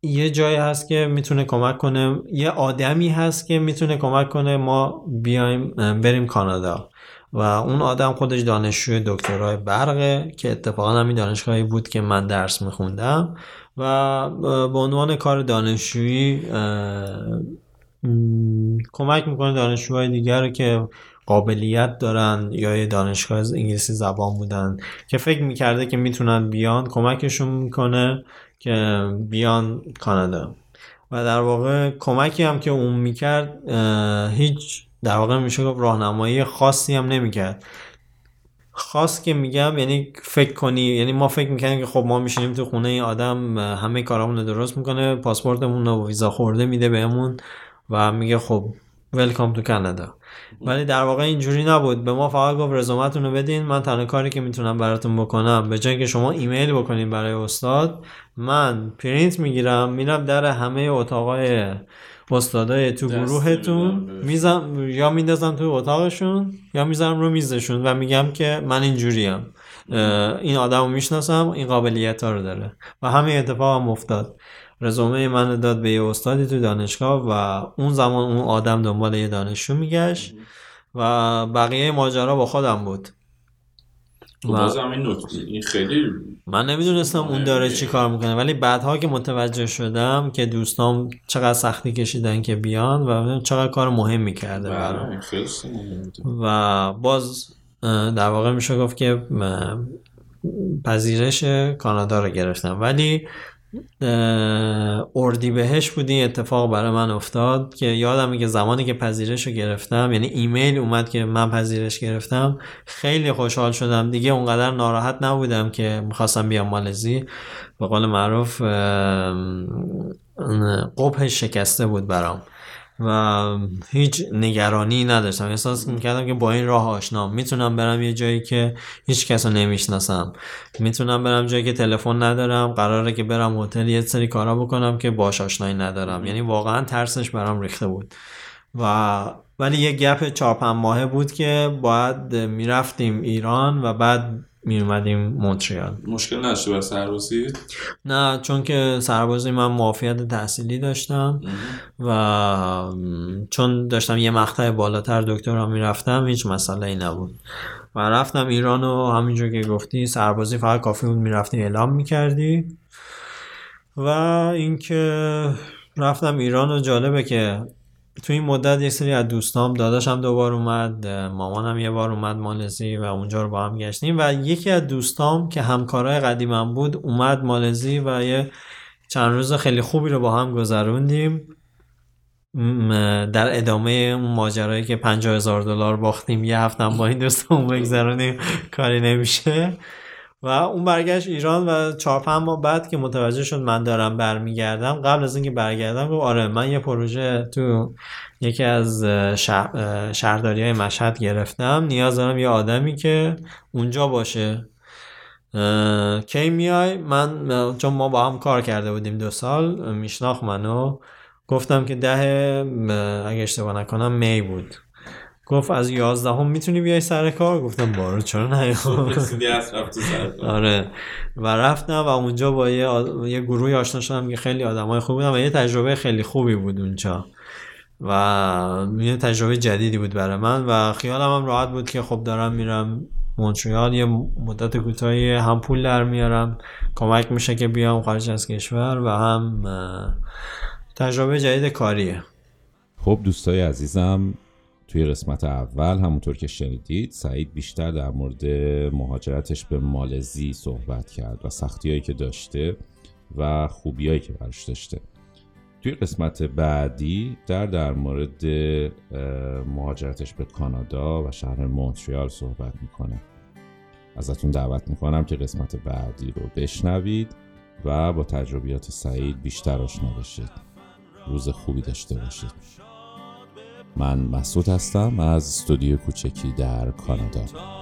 یه جایی هست که می‌تونه کمک کنه یه آدمی هست که می‌تونه کمک کنه ما بیایم بریم کانادا. و اون آدم خودش دانشجوی دکترای برقه که اتفاقا همین دانشگاهی بود که من درس میخوندم و به عنوان کار دانشجویی کمک می‌کنه دانشجوهای دیگر که قابلیت دارن یا یه دانشگاه انگلیسی زبان بودن که فکر می‌کرده که می‌تونن بیان کمکشون می‌کنه که بیان کانادا. و در واقع کمکی هم که اون می‌کرد هیچ در واقع میشه گفت راهنمایی خاصی هم نمی‌کرد. خاص که میگم یعنی فکر کنی یعنی ما فکر می‌کنیم که خب ما میشینیم تو خونه این آدم همه کارامون رو درست می‌کنه پاسپورتمون رو ویزا خورده میده بهمون و میگه خب welcome to Canada. ولی در واقع اینجوری نبود. به ما فقط گفت رزومتون رو بدین من تنها کاری که می‌تونم براتون بکنم به جای که شما ایمیل بکنین برای استاد من پرینت می‌گیرم میرم در همه اتاقای استادای تو گروهتون میزم یا میندازم تو اتاقشون یا می‌ذارم رو میزشون و میگم که من اینجوریم. این آدم رو می‌شناسم این قابلیت ها رو داره. و همین اتفاق هم افتاد. رزومه من داد به یه استادی تو دانشگاه و اون زمان اون آدم دنبال یه دانشجو میگشت و بقیه ماجرا با خودم بود. خب بازم این نکته این خیلی من نمی‌دونستم اون داره چی کار می‌کنه ولی بعدها که متوجه شدم که دوستام چقدر سختی کشیدن که بیان و چقدر کار مهمی کرده برام خیلی مهمه. و باز در واقع میشه گفت که پذیرش کانادا رو گرفتم ولی اردی بهش بود این اتفاق برای من افتاد که یادمه که زمانی که پذیرش رو گرفتم یعنی ایمیل اومد که من پذیرش گرفتم خیلی خوشحال شدم. دیگه اونقدر ناراحت نبودم که می‌خواستم بیام مالزی. به قول معروف قبهش شکسته بود برام. و هیچ نگرانی نداشتم. احساس می‌کردم که با این راه آشنام می‌تونم برم یه جایی که هیچ کس رو نمی‌شناسم. می‌تونم برم جایی که تلفن ندارم. قراره که برم هتل یه سری کارا بکنم که باش آشنایی ندارم. یعنی واقعا ترسش برام ریخته بود. و ولی یه گپ چهار ماهه بود که باید می‌رفتیم ایران و بعد میومدیم مونتریال. مشکل نشده برای سربازی؟ نه چون که سربازی من معافیت تحصیلی داشتم و چون داشتم یه مقطع بالاتر دکترا می‌رفتم هیچ مسئله ای نبود. و رفتم ایران و همینجور که گفتی سربازی فقط کافی بود می‌رفتی اعلام می‌کردی. و اینکه رفتم ایران و جالبه که تو این مدت یه سری از دوستام داداشم دوبار اومد مامانم یه بار اومد مالزی و اونجا رو با هم گشتیم و یکی از دوستام که همکارای قدیمم بود اومد مالزی و یه چند روز خیلی خوبی رو با هم گذروندیم. در ادامه اون ماجرایی که 50 هزار دلار باختیم یه هفته با این دوستمون بگذرونیم کاری نمیشه. و اون برگشت ایران و چهار پنج ماه بعد که متوجه شد من دارم برمیگردم قبل از اینکه برگردم گفت آره من یه پروژه تو یکی از شهر شهرداری های مشهد گرفتم. نیاز دارم یه آدمی که اونجا باشه. کی میای؟ من چون ما با هم کار کرده بودیم دو سال میشناخت منو. گفتم که ده اگه اشتباه نکنم می بود. گفت از یازدهم می‌تونی بیای سر کار؟ گفتم بارو چرا نیام کار. آره. و رفتم و اونجا با یه, آد... یه گروهی آشنا شدم که خیلی آدمای خوبی بودن و یه تجربه خیلی خوبی بود اونجا. و یه تجربه جدیدی بود برای من و خیالم هم راحت بود که خب دارم میرم مونتریال یه مدت کوتاهی هم پول در میارم کمک میشه که بیام خارج از کشور و هم تجربه جدید کاریه. خب دوستای عزیزم توی قسمت اول همونطور که شنیدید سعید بیشتر در مورد مهاجرتش به مالزی صحبت کرد و سختی هایی که داشته و خوبی هایی که برش داشته. توی قسمت بعدی در در مورد مهاجرتش به کانادا و شهر مونتریال صحبت می‌کنه. ازتون دعوت می‌کنم که قسمت بعدی رو بشنوید و با تجربیات سعید بیشتر آشنا بشید. روز خوبی داشته باشید. من مسعود هستم از استودیو کوچکی در کانادا.